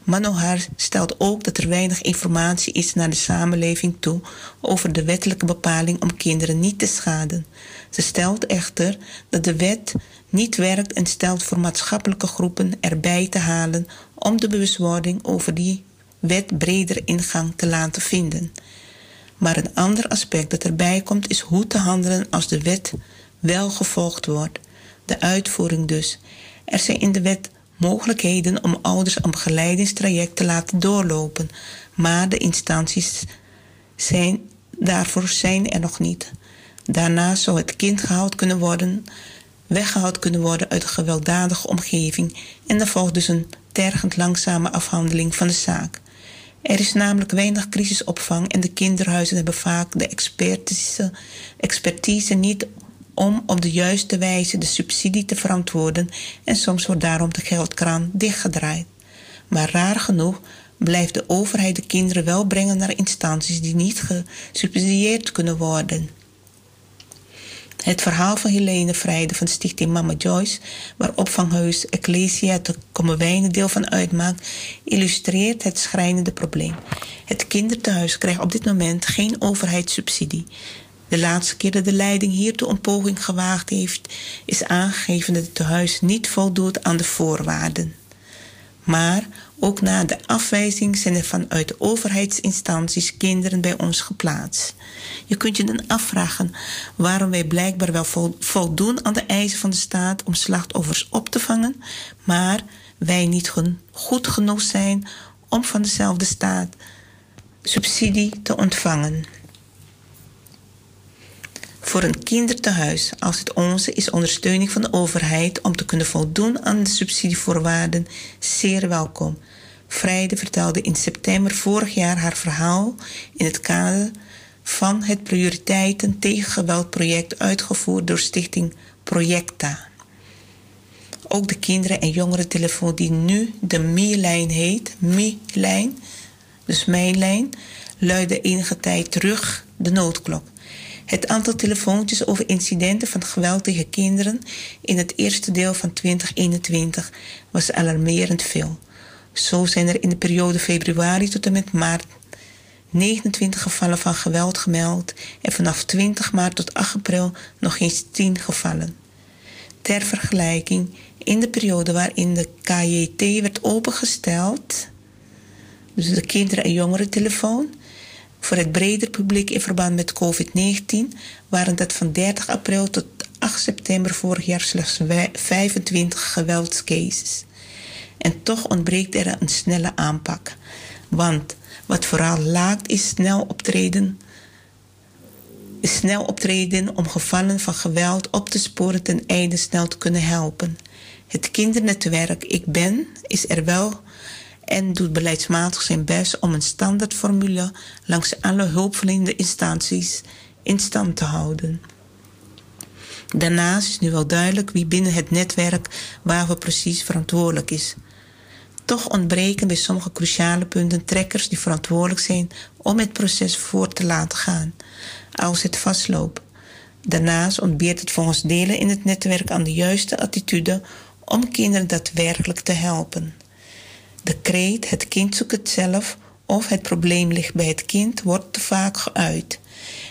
Manohar stelt ook dat er weinig informatie is naar de samenleving toe over de wettelijke bepaling om kinderen niet te schaden. Ze stelt echter dat de wet niet werkt en stelt voor maatschappelijke groepen erbij te halen om de bewustwording over die wet breder ingang te laten vinden. Maar een ander aspect dat erbij komt is hoe te handelen als de wet wel gevolgd wordt. De uitvoering dus. Er zijn in de wet mogelijkheden om ouders een begeleidingstraject te laten doorlopen, maar de instanties zijn, daarvoor zijn er nog niet. Daarnaast zou het kind gehaald kunnen worden, weggehaald kunnen worden uit een gewelddadige omgeving en er volgt dus een tergend langzame afhandeling van de zaak. Er is namelijk weinig crisisopvang en de kinderhuizen hebben vaak de expertise, expertise niet om op de juiste wijze de subsidie te verantwoorden en soms wordt daarom de geldkraan dichtgedraaid. Maar raar genoeg blijft de overheid de kinderen wel brengen naar instanties die niet gesubsidieerd kunnen worden. Het verhaal van Helene Vrijde van stichting Mama Joyce, waar opvanghuis Ecclesia de Kommerwijnen deel van uitmaakt, illustreert het schrijnende probleem. Het kinderthuis krijgt op dit moment geen overheidssubsidie. De laatste keer dat de leiding hiertoe een poging gewaagd heeft, is aangegeven dat het tehuis niet voldoet aan de voorwaarden. Maar ook na de afwijzing zijn er vanuit de overheidsinstanties kinderen bij ons geplaatst. Je kunt je dan afvragen waarom wij blijkbaar wel voldoen aan de eisen van de staat om slachtoffers op te vangen, maar wij niet goed genoeg zijn om van dezelfde staat subsidie te ontvangen. Voor een kindertehuis als het onze is ondersteuning van de overheid om te kunnen voldoen aan de subsidievoorwaarden zeer welkom. Vrijde vertelde in september vorig jaar haar verhaal in het kader van het prioriteiten tegen geweldproject uitgevoerd door stichting Projecta. Ook de kinderen- en jongerentelefoon die nu de Mi-lijn heet, Mi-lijn, dus mijn lijn, luidde enige tijd terug de noodklok. Het aantal telefoontjes over incidenten van geweld tegen kinderen in het eerste deel van 2021 was alarmerend veel. Zo zijn er in de periode februari tot en met maart 29 gevallen van geweld gemeld en vanaf 20 maart tot 8 april nog eens 10 gevallen. Ter vergelijking, in de periode waarin de KJT werd opengesteld, dus de kinderen- en jongerentelefoon, voor het breder publiek in verband met COVID-19 waren dat van 30 april tot 8 september vorig jaar slechts 25 geweldscases. En toch ontbreekt er een snelle aanpak. Want wat vooral laakt is snel optreden. Is snel optreden om gevallen van geweld op te sporen ten einde snel te kunnen helpen. Het kindernetwerk Ik Ben is er wel en doet beleidsmatig zijn best om een standaardformule langs alle hulpverlenende instanties in stand te houden. Daarnaast is nu wel duidelijk wie binnen het netwerk waarvoor precies verantwoordelijk is. Toch ontbreken bij sommige cruciale punten trekkers die verantwoordelijk zijn om het proces voort te laten gaan, als het vastloopt. Daarnaast ontbeert het volgens delen in het netwerk aan de juiste attitude om kinderen daadwerkelijk te helpen. De kreet het kind zoekt het zelf of het probleem ligt bij het kind wordt te vaak geuit.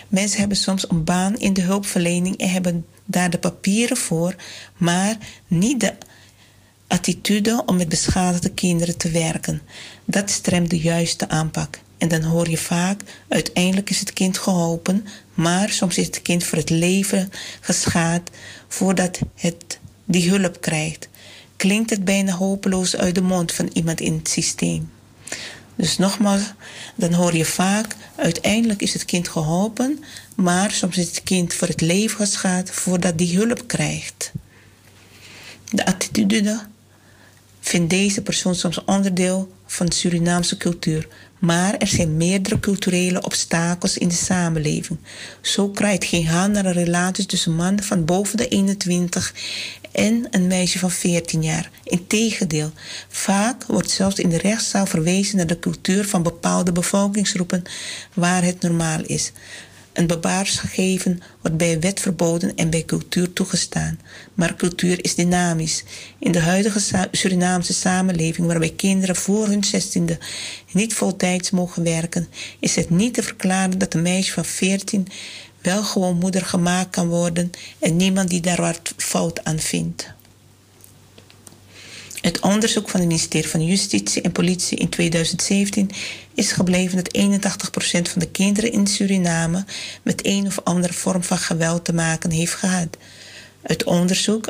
Mensen hebben soms een baan in de hulpverlening en hebben daar de papieren voor, maar niet de attitude om met beschadigde kinderen te werken. Dat stremt de juiste aanpak. En dan hoor je vaak, uiteindelijk is het kind geholpen, maar soms is het kind voor het leven geschaad voordat het die hulp krijgt. Klinkt het bijna hopeloos uit de mond van iemand in het systeem. Dus nogmaals, dan hoor je vaak, uiteindelijk is het kind geholpen, maar soms is het kind voor het leven geschaad voordat die hulp krijgt. De attitude vindt deze persoon soms onderdeel van de Surinaamse cultuur, maar er zijn meerdere culturele obstakels in de samenleving. Zo krijgt geen hand naar een relatie tussen mannen van boven de 21 en een meisje van 14 jaar. Integendeel, vaak wordt zelfs in de rechtszaal verwezen naar de cultuur van bepaalde bevolkingsgroepen waar het normaal is. Een bebaarsgegeven wordt bij wet verboden en bij cultuur toegestaan. Maar cultuur is dynamisch. In de huidige Surinaamse samenleving, waarbij kinderen voor hun zestiende niet voltijds mogen werken, is het niet te verklaren dat een meisje van 14 wel gewoon moeder gemaakt kan worden en niemand die daar wat fout aan vindt. Het onderzoek van het ministerie van Justitie en Politie in 2017 is gebleven dat 81% van de kinderen in Suriname met een of andere vorm van geweld te maken heeft gehad. Uit onderzoek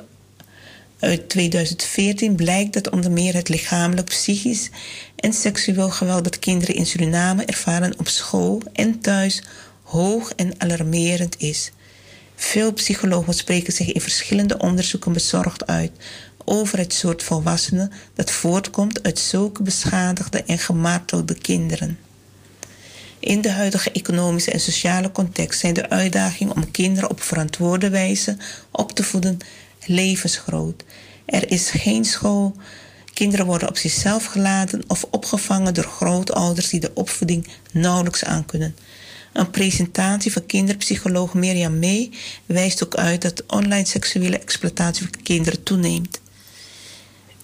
uit 2014 blijkt dat onder meer het lichamelijk, psychisch en seksueel geweld dat kinderen in Suriname ervaren op school en thuis hoog en alarmerend is. Veel psychologen spreken zich in verschillende onderzoeken bezorgd uit over het soort volwassenen dat voortkomt uit zulke beschadigde en gemartelde kinderen. In de huidige economische en sociale context zijn de uitdagingen om kinderen op verantwoorde wijze op te voeden levensgroot. Er is geen school. Kinderen worden op zichzelf gelaten of opgevangen door grootouders die de opvoeding nauwelijks aankunnen. Een presentatie van kinderpsycholoog Mirjam May wijst ook uit dat online seksuele exploitatie van kinderen toeneemt.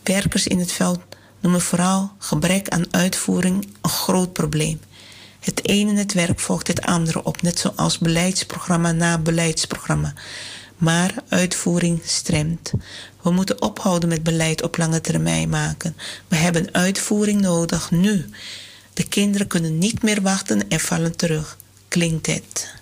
Werkers in het veld noemen vooral gebrek aan uitvoering een groot probleem. Het ene netwerk volgt het andere op, net zoals beleidsprogramma na beleidsprogramma. Maar uitvoering stremt. We moeten ophouden met beleid op lange termijn maken. We hebben uitvoering nodig nu. De kinderen kunnen niet meer wachten en vallen terug. Klinkt het.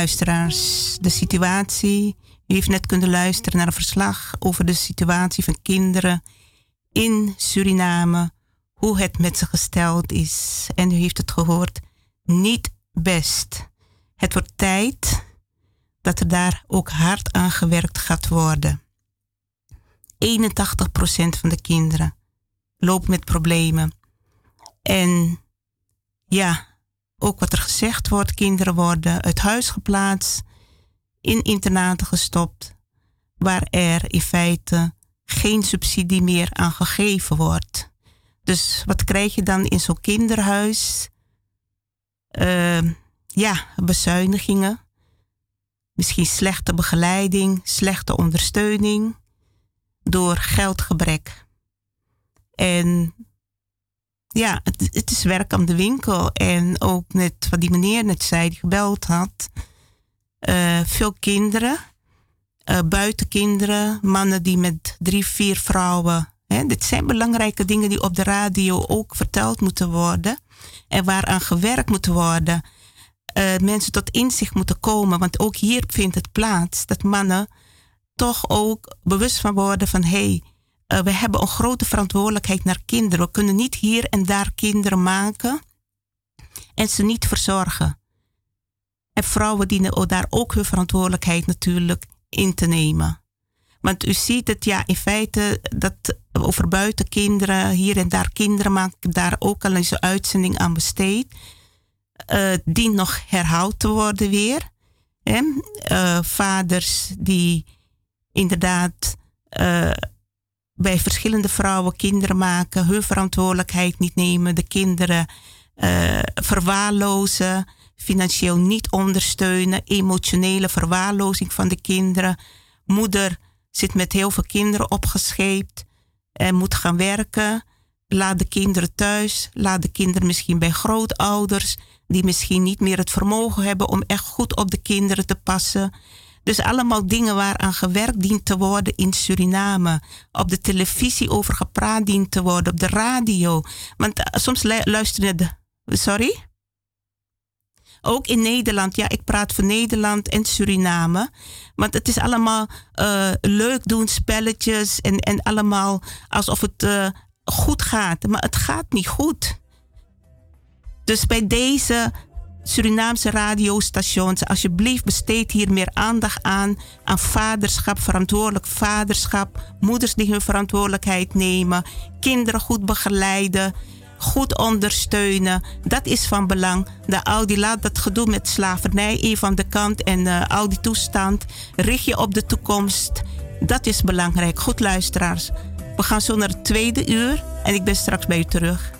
Luisteraars. De situatie. U heeft net kunnen luisteren naar een verslag over de situatie van kinderen in Suriname. Hoe het met ze gesteld is. En u heeft het gehoord. Niet best. Het wordt tijd dat er daar ook hard aan gewerkt gaat worden. 81% van de kinderen loopt met problemen. En ja, ook wat er gezegd wordt, kinderen worden uit huis geplaatst, in internaten gestopt, waar er in feite geen subsidie meer aan gegeven wordt. Dus wat krijg je dan in zo'n kinderhuis? Uh, ja, bezuinigingen. Misschien slechte begeleiding, slechte ondersteuning door geldgebrek. En ja, het, is werk aan de winkel. En ook net wat die meneer net zei, die gebeld had. Uh, veel kinderen, uh, buitenkinderen, mannen die met drie, vier vrouwen. Hè, dit zijn belangrijke dingen die op de radio ook verteld moeten worden. En waaraan gewerkt moet worden. Uh, mensen tot inzicht moeten komen. Want ook hier vindt het plaats dat mannen toch ook bewust van worden van hé, hey, uh, we hebben een grote verantwoordelijkheid naar kinderen. We kunnen niet hier en daar kinderen maken en ze niet verzorgen. En vrouwen dienen daar ook hun verantwoordelijkheid natuurlijk in te nemen. Want u ziet het ja in feite dat over buitenkinderen, hier en daar kinderen maak ik daar ook al eens een uitzending aan besteed. Uh, dient nog herhaald te worden weer. Uh, vaders die inderdaad bij verschillende vrouwen kinderen maken, hun verantwoordelijkheid niet nemen, de kinderen verwaarlozen, financieel niet ondersteunen, emotionele verwaarlozing van de kinderen. Moeder zit met heel veel kinderen opgescheept en moet gaan werken. Laat de kinderen thuis, laat de kinderen misschien bij grootouders die misschien niet meer het vermogen hebben om echt goed op de kinderen te passen. Dus allemaal dingen waaraan gewerkt dient te worden in Suriname. Op de televisie over gepraat dient te worden, op de radio. Want uh, soms luisteren de. Sorry? Ook in Nederland. Ja, ik praat voor Nederland en Suriname. Want het is allemaal uh, leuk doen, spelletjes en, en allemaal alsof het uh, goed gaat. Maar het gaat niet goed. Dus bij deze Surinaamse radiostations, alsjeblieft besteed hier meer aandacht aan, aan vaderschap, verantwoordelijk vaderschap, moeders die hun verantwoordelijkheid nemen, kinderen goed begeleiden, goed ondersteunen. Dat is van belang. De Audi laat dat gedoe met slavernij even van de kant en uh, al die toestand. Richt je op de toekomst. Dat is belangrijk. Goed luisteraars. We gaan zo naar het tweede uur en ik ben straks bij u terug.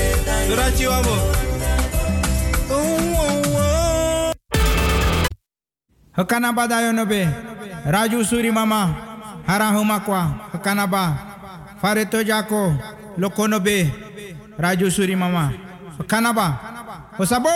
Durachi wabo. Hakana ba dayo no be? Raju Suri Mama. Harahumakwa. Hakana ba? Fareto Jako. Lokono be. Raju Suri Mama. Hakana ba? Osabo?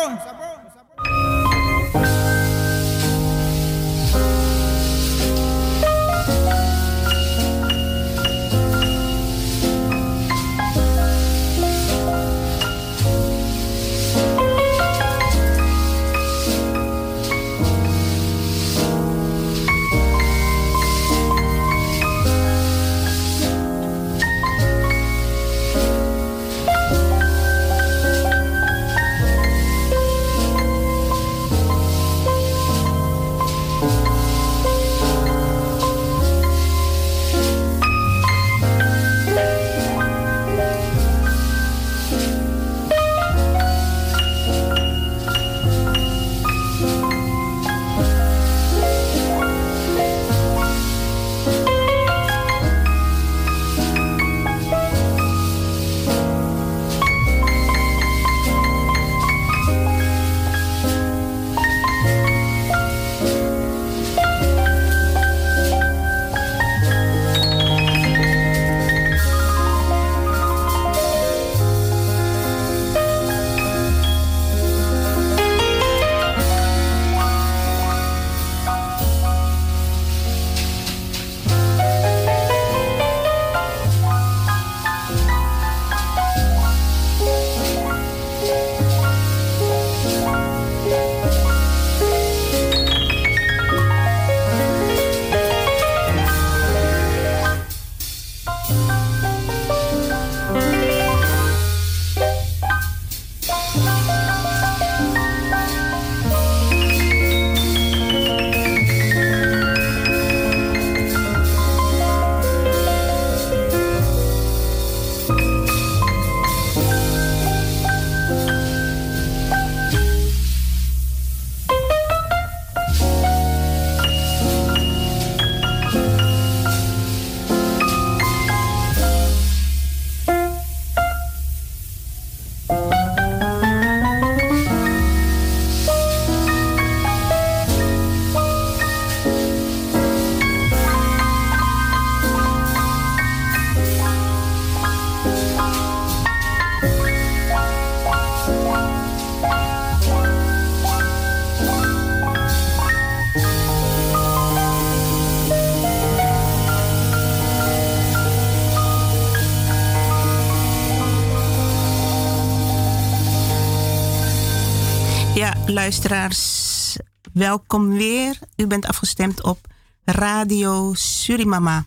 Luisteraars, welkom weer. U bent afgestemd op Radio Surimama.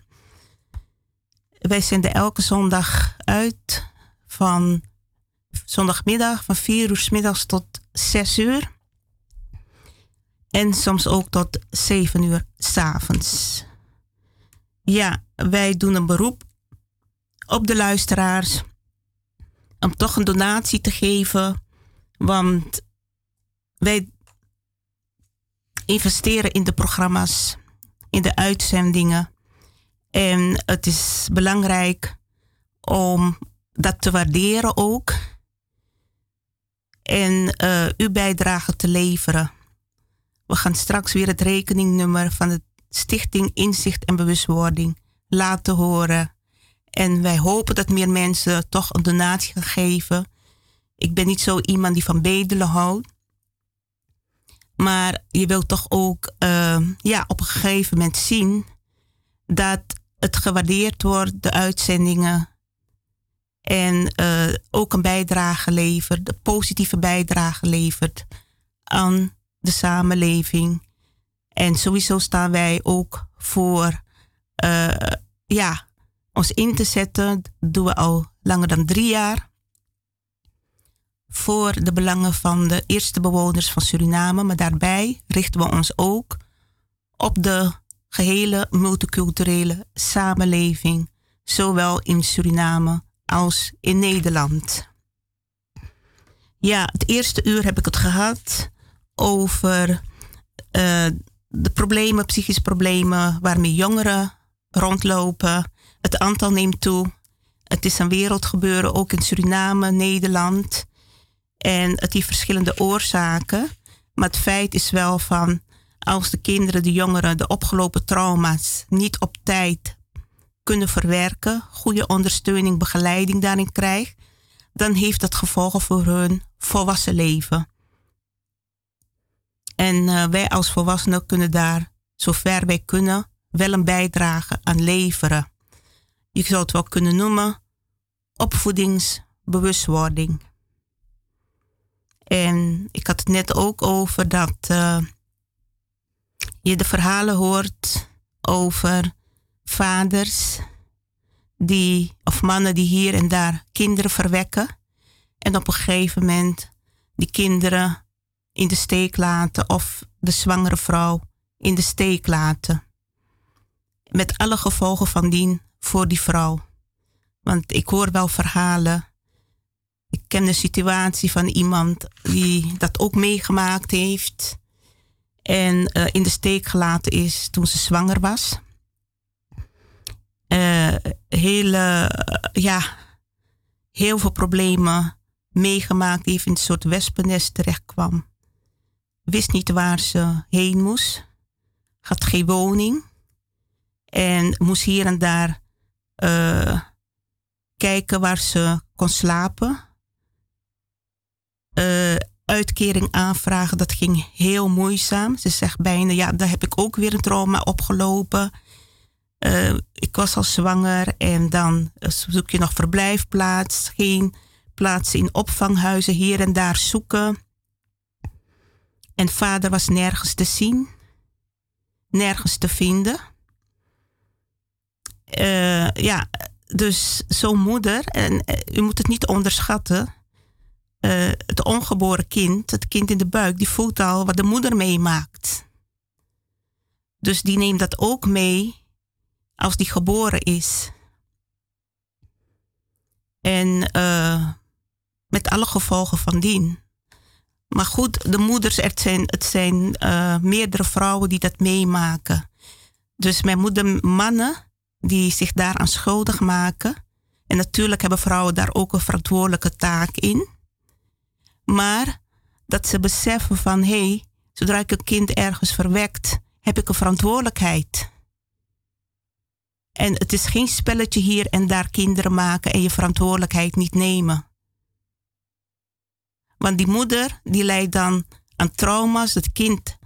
Wij zenden elke zondag uit van zondagmiddag van 4 uur middags tot 6 uur. En soms ook tot 7 uur avonds. Ja, wij doen een beroep op de luisteraars om toch een donatie te geven. Want wij investeren in de programma's, in de uitzendingen. En het is belangrijk om dat te waarderen ook. En uh, uw bijdrage te leveren. We gaan straks weer het rekeningnummer van de Stichting Inzicht en Bewustwording laten horen. En wij hopen dat meer mensen toch een donatie gaan geven. Ik ben niet zo iemand die van bedelen houdt. Maar je wilt toch ook uh, ja, op een gegeven moment zien dat het gewaardeerd wordt, de uitzendingen. En uh, ook een bijdrage levert, een positieve bijdrage levert aan de samenleving. En sowieso staan wij ook voor uh, ja, ons in te zetten. Dat doen we al langer dan drie jaar. Voor de belangen van de eerste bewoners van Suriname. Maar daarbij richten we ons ook op de gehele multiculturele samenleving. Zowel in Suriname als in Nederland. Ja, het eerste uur heb ik het gehad over uh, de problemen, psychische problemen waarmee jongeren rondlopen. Het aantal neemt toe. Het is een wereldgebeuren, ook in Suriname, Nederland. En het heeft verschillende oorzaken. Maar het feit is wel van als de kinderen, de jongeren, de opgelopen trauma's niet op tijd kunnen verwerken, goede ondersteuning, begeleiding daarin krijgen, dan heeft dat gevolgen voor hun volwassen leven. En uh, wij als volwassenen kunnen daar, zover wij kunnen, wel een bijdrage aan leveren. Je zou het wel kunnen noemen opvoedingsbewustwording. En ik had het net ook over dat uh, je de verhalen hoort over vaders die, of mannen die hier en daar kinderen verwekken. En op een gegeven moment die kinderen in de steek laten of de zwangere vrouw in de steek laten. Met alle gevolgen van dien voor die vrouw. Want ik hoor wel verhalen. Ik ken de situatie van iemand die dat ook meegemaakt heeft. En uh, in de steek gelaten is toen ze zwanger was. Uh, hele, ja, heel veel problemen meegemaakt. Die in een soort wespennest terecht kwam. Wist niet waar ze heen moest. Had geen woning. En moest hier en daar kijken waar ze kon slapen. Uh, uitkering aanvragen, dat ging heel moeizaam. Ze zegt bijna, ja, daar heb ik ook weer een trauma opgelopen. Uh, ik was al zwanger en dan zoek je nog verblijfplaats. Geen plaatsen in opvanghuizen hier en daar zoeken. En vader was nergens te zien, nergens te vinden. Ja, dus zo'n moeder, en u moet het niet onderschatten. Uh, het ongeboren kind, het kind in de buik, die voelt al wat de moeder meemaakt. Dus die neemt dat ook mee als die geboren is. En met alle gevolgen van dien. Maar goed, de moeders, zijn, het zijn meerdere vrouwen die dat meemaken. Dus mijn moeder, mannen, die zich daaraan schuldig maken. En natuurlijk hebben vrouwen daar ook een verantwoordelijke taak in. Maar dat ze beseffen van hé, hey, zodra ik een kind ergens verwekt, heb ik een verantwoordelijkheid. En het is geen spelletje hier en daar kinderen maken en je verantwoordelijkheid niet nemen. Want die moeder, die leidt dan aan trauma's. Het kind,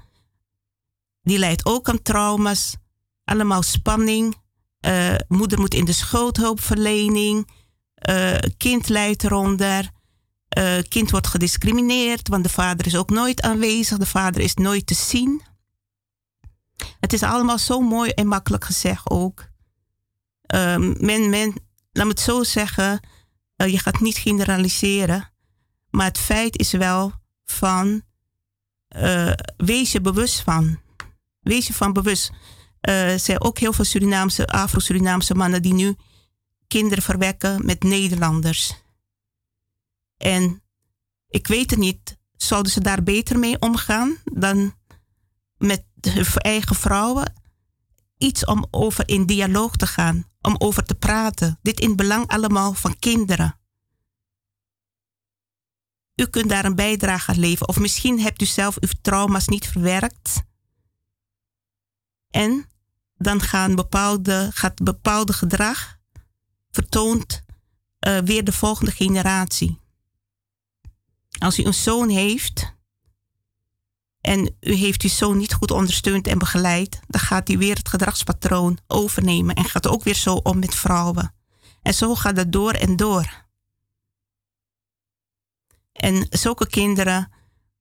die leidt ook aan trauma's. Allemaal spanning, uh, moeder moet in de schoothulpverlening. Uh, kind leidt eronder. Uh, kind wordt gediscrimineerd, want de vader is ook nooit aanwezig, de vader is nooit te zien. Het is allemaal zo mooi en makkelijk gezegd ook. Uh, men, men, laat me het zo zeggen, uh, je gaat niet generaliseren, maar het feit is wel van, uh, wees je bewust van. Wees je van bewust. er zijn ook heel veel Surinaamse, Afro-Surinaamse mannen die nu kinderen verwekken met Nederlanders. En ik weet het niet, zouden ze daar beter mee omgaan dan met hun eigen vrouwen? Iets om over in dialoog te gaan, om over te praten. Dit in belang allemaal van kinderen. U kunt daar een bijdrage aan leveren. Of misschien hebt u zelf uw trauma's niet verwerkt. En dan gaan bepaalde, gaat bepaalde gedrag vertoont uh, weer de volgende generatie. Als u een zoon heeft en u heeft uw zoon niet goed ondersteund en begeleid, dan gaat hij weer het gedragspatroon overnemen en gaat ook weer zo om met vrouwen. En zo gaat het door en door. En zulke kinderen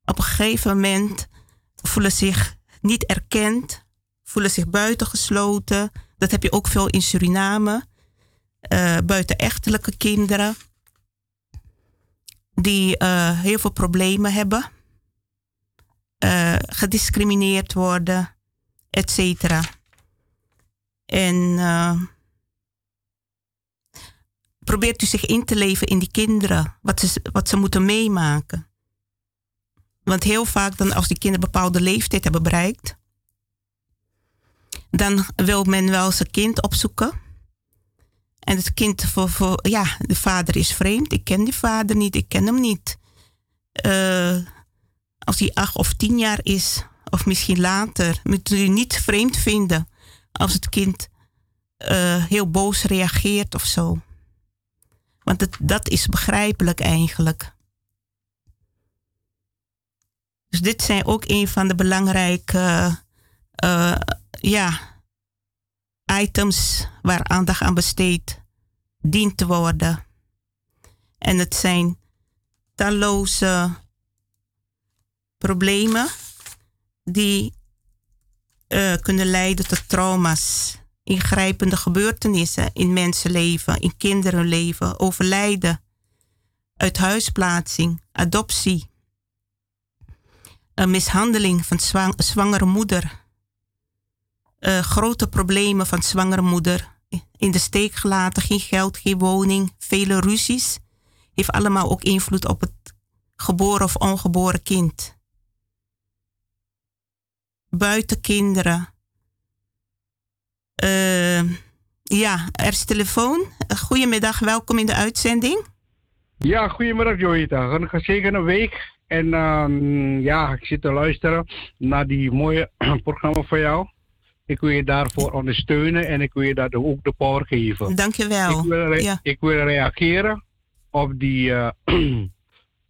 op een gegeven moment voelen zich niet erkend, voelen zich buitengesloten. Dat heb je ook veel in Suriname. Uh, buitenechtelijke kinderen die uh, heel veel problemen hebben, uh, gediscrimineerd worden, et cetera. En uh, probeert u zich in te leven in die kinderen, wat ze, wat ze moeten meemaken. Want heel vaak dan als die kinderen een bepaalde leeftijd hebben bereikt, dan wil men wel zijn kind opzoeken. En het kind, voor, ja, de vader is vreemd. Ik ken die vader niet, ik ken hem niet. Als hij acht of tien jaar is, of misschien later, moet u niet vreemd vinden als het kind uh, heel boos reageert of zo. Want het, dat is begrijpelijk eigenlijk. Dus dit zijn ook een van de belangrijke uh, ja, items waar aandacht aan besteed dient te worden. En het zijn talloze problemen die uh, kunnen leiden tot trauma's, ingrijpende gebeurtenissen in mensenleven, in kinderenleven, overlijden, uithuisplaatsing, adoptie, een mishandeling van zwang, zwangere moeder uh, grote problemen van zwangere moeder. In de steek gelaten, geen geld, geen woning, vele ruzies. Heeft allemaal ook invloed op het geboren of ongeboren kind. Buiten kinderen. Uh, ja, er is telefoon. Goedemiddag, welkom in de uitzending. Ja, goedemiddag Joita. Een gezegende week. En uh, ja, ik zit te luisteren naar die mooie [CLEARS THROAT] programma van jou. Ik wil je daarvoor ondersteunen en ik wil je daar ook de power geven. Dankjewel. Ik wil, ja. ik wil reageren op die, uh,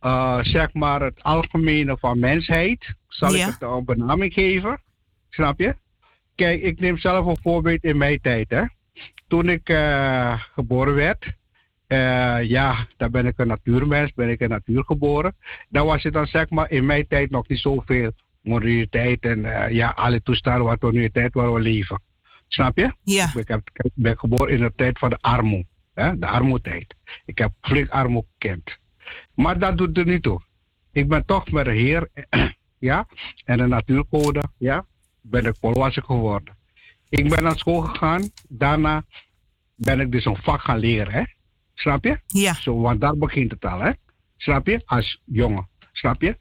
uh, [CLEARS THROAT] zeg maar, het algemene van mensheid. Zal ja. ik het een benaming geven? Snap je? Kijk, ik neem zelf een voorbeeld in mijn tijd. Hè. Toen ik uh, geboren werd, ja, dan ben ik een natuurmens, ben ik een natuur geboren. Dan was het dan zeg maar in mijn tijd nog niet zoveel moraliteit en uh, ja, alle toestanden wat we nu in tijd waar we leven. Snap je? Ja. Ik, heb, ik ben geboren in de tijd van de armoede. Hè? De armoedetijd. Ik heb flink armoede gekend. Maar dat doet er niet toe. Ik ben toch met de Heer [CLEARS THROAT] ja, en de natuurcode ja, ben ik volwassen geworden. Ik ben naar school gegaan. Daarna ben ik dus een vak gaan leren. Hè? Snap je? Ja. Zo, want daar begint het al. Hè? Snap je? Als jongen. Snap je?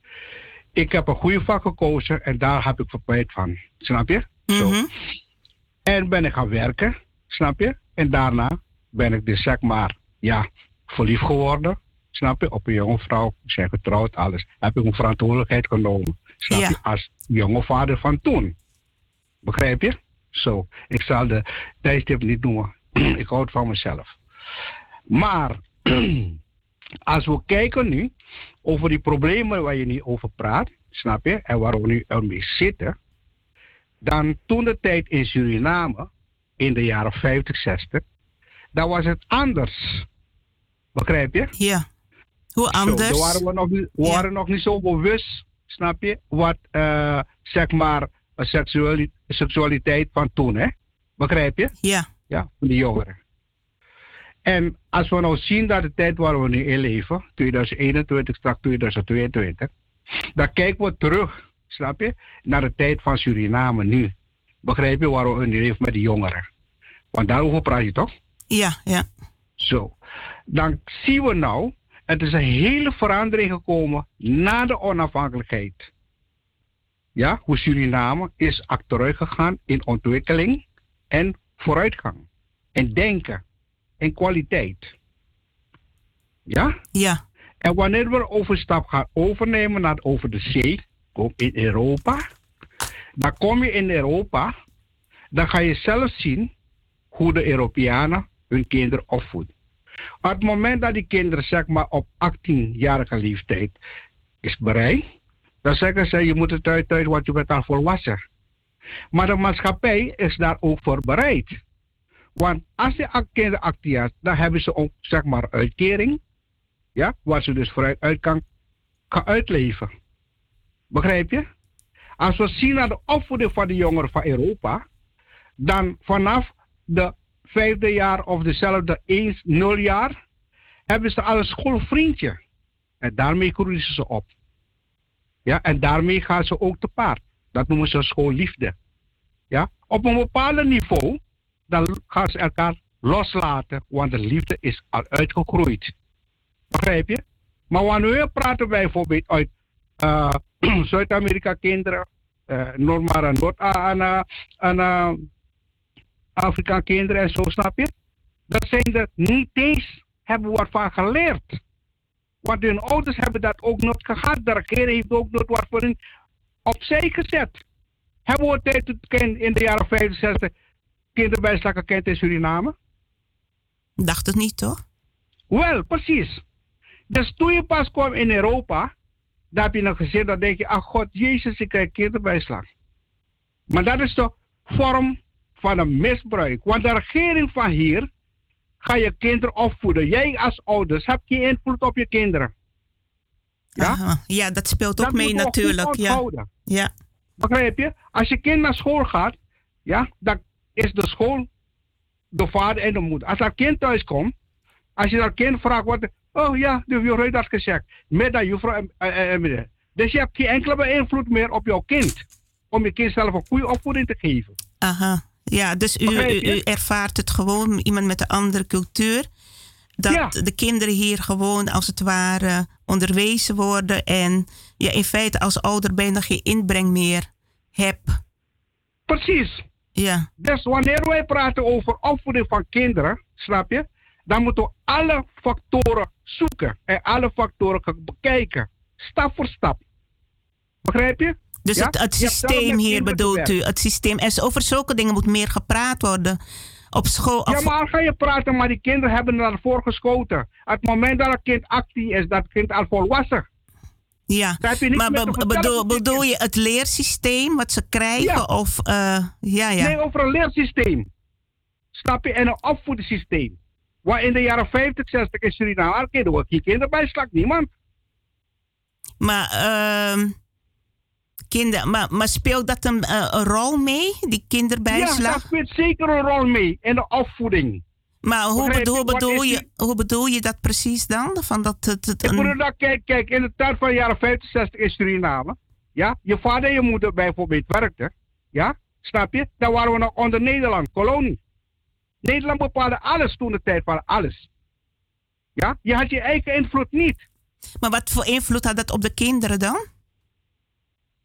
Ik heb een goede vak gekozen en daar heb ik verplicht van. Snap je? Zo. Mhm. En ben ik gaan werken, snap je? En daarna ben ik dus zeg maar, ja, verliefd geworden. Snap je? Op een jonge vrouw. Ik ben getrouwd, alles. Heb ik een verantwoordelijkheid genomen. Snap je? Als jonge vader van toen. Begrijp je? Zo. Ik zal de tijdstip niet noemen. [CLEARS THROAT] ik houd van mezelf. Maar [CLEARS THROAT] als we kijken nu over die problemen waar je nu over praat, snap je, en waar we nu mee zitten, dan toen de tijd in Suriname, in de jaren 50, 60, dan was het anders. Begrijp je? Ja. Hoe anders? Zo, waren we nog, niet- we Ja. waren nog niet zo bewust, snap je? Wat, eh, zeg maar, seksualiteit van toen, hè? Begrijp je? Ja, Ja, van de jongeren. En als we nou zien dat de tijd waar we nu in leven, 2021, straks 2022, dan kijken we terug, snap je, naar de tijd van Suriname nu. Begrijp je waar we nu leven met de jongeren? Want daarover praat je toch? ja, ja. Zo. Dan zien we nou, het is een hele verandering gekomen na de onafhankelijkheid. Ja, hoe Suriname is achteruit gegaan in ontwikkeling en vooruitgang. En denken en kwaliteit. Ja? Ja, En wanneer we overstap gaan overnemen naar over de zee, in Europa, dan kom je in Europa, dan ga je zelf zien hoe de Europeanen hun kinderen opvoeden. Op het moment dat die kinderen zeg maar op 18-jarige leeftijd is bereid, dan zeggen ze je moet het uit uit want je bent al volwassen. Maar de maatschappij is daar ook voor bereid. Want als ak- kinderen 18 jaar, dan hebben ze ook zeg maar uitkering. Ja, waar ze dus vooruit uit kan, kan uitleven. Begrijp je? Als we zien naar de opvoeding van de jongeren van Europa, dan vanaf de vijfde jaar of dezelfde 1, 0 jaar, hebben ze al een schoolvriendje. En daarmee groeien ze op. Ja, en daarmee gaan ze ook te paard. Dat noemen ze schoolliefde. Ja, op een bepaald niveau, dan gaan ze elkaar loslaten, want de liefde is al uitgegroeid. Begrijp je? Maar wanneer praten bijvoorbeeld uit eh, [CLEARS THROAT] Zuid-Amerika kinderen, uh, Noord-Mara, Noord-Afrika kinderen en zo, snap je? Dat zijn er niet eens, hebben we wat van geleerd. Want hun ouders hebben dat ook nooit gehad. De regering heeft ook nooit wat voor hen opzij gezet. Hebben we tijd in de jaren 65 kinderbijslag gekend in Suriname? Dacht het niet, toch? Wel, precies. Dus toen je pas kwam in Europa, daar heb je nog gezien, dan denk je, ach God, Jezus, ik krijg kinderbijslag. Maar dat is de vorm van een misbruik. Want de regering van hier ga je kinderen opvoeden. Jij als ouders hebt geen invloed op je kinderen. Ja, Aha. ja dat speelt ook dat mee natuurlijk. Ja. ja, Begrijp je? Als je kind naar school gaat, ja, dan is de school de vader en de moeder. Als dat kind thuis komt, als je dat kind vraagt wat, oh ja, de juffrouw heeft dat gezegd. Met dat juffrouw en meneer. Dus je hebt geen enkele invloed meer op jouw kind. Om je kind zelf een goede opvoeding te geven. aha. Ja, dus u, u, ervaart het gewoon, iemand met een andere cultuur. Dat Ja. de kinderen hier gewoon als het ware onderwezen worden. En je in feite als ouder bijna geen inbreng meer hebt. Precies. Ja, Dus wanneer wij praten over opvoeding van kinderen, snap je? Dan moeten we alle factoren zoeken en alle factoren gaan bekijken. Stap voor stap. Begrijp je? dus Ja? het, het systeem hier bedoelt u. Het systeem. En over zulke dingen moet meer gepraat worden. Op school. Ja, of- maar ga je praten, maar die kinderen hebben daarvoor geschoten. Op het moment dat een kind 18 is, dat kind al volwassen. Ja, maar be- bedoel, bedoel je het leersysteem wat ze krijgen? Ja. Of, eh, ja, ja. Nee, over een leersysteem. Snap je? En een opvoedingssysteem. Waar in de jaren 50, 60 in Suriname, al kinderen wordt geen kinderbijslag, niemand. Maar, ehm kinder, maar, maar speelt dat een, eh, een rol mee, die Ja, kinderbijslag? dat speelt zeker een rol mee in de opvoeding. Maar hoe bedoel, je, bedoel, hoe bedoel je dat precies dan? Van dat het, het Ik een- bedoel dat, kijk, kijk, in de tijd van de jaren 50, 60 in Suriname, ja, je vader en je moeder bijvoorbeeld werkten, ja, snap je? Dan waren we nog onder Nederland, kolonie. Nederland bepaalde alles toen de tijd van alles. Ja, je had je eigen invloed niet. maar wat voor invloed had dat op de kinderen dan?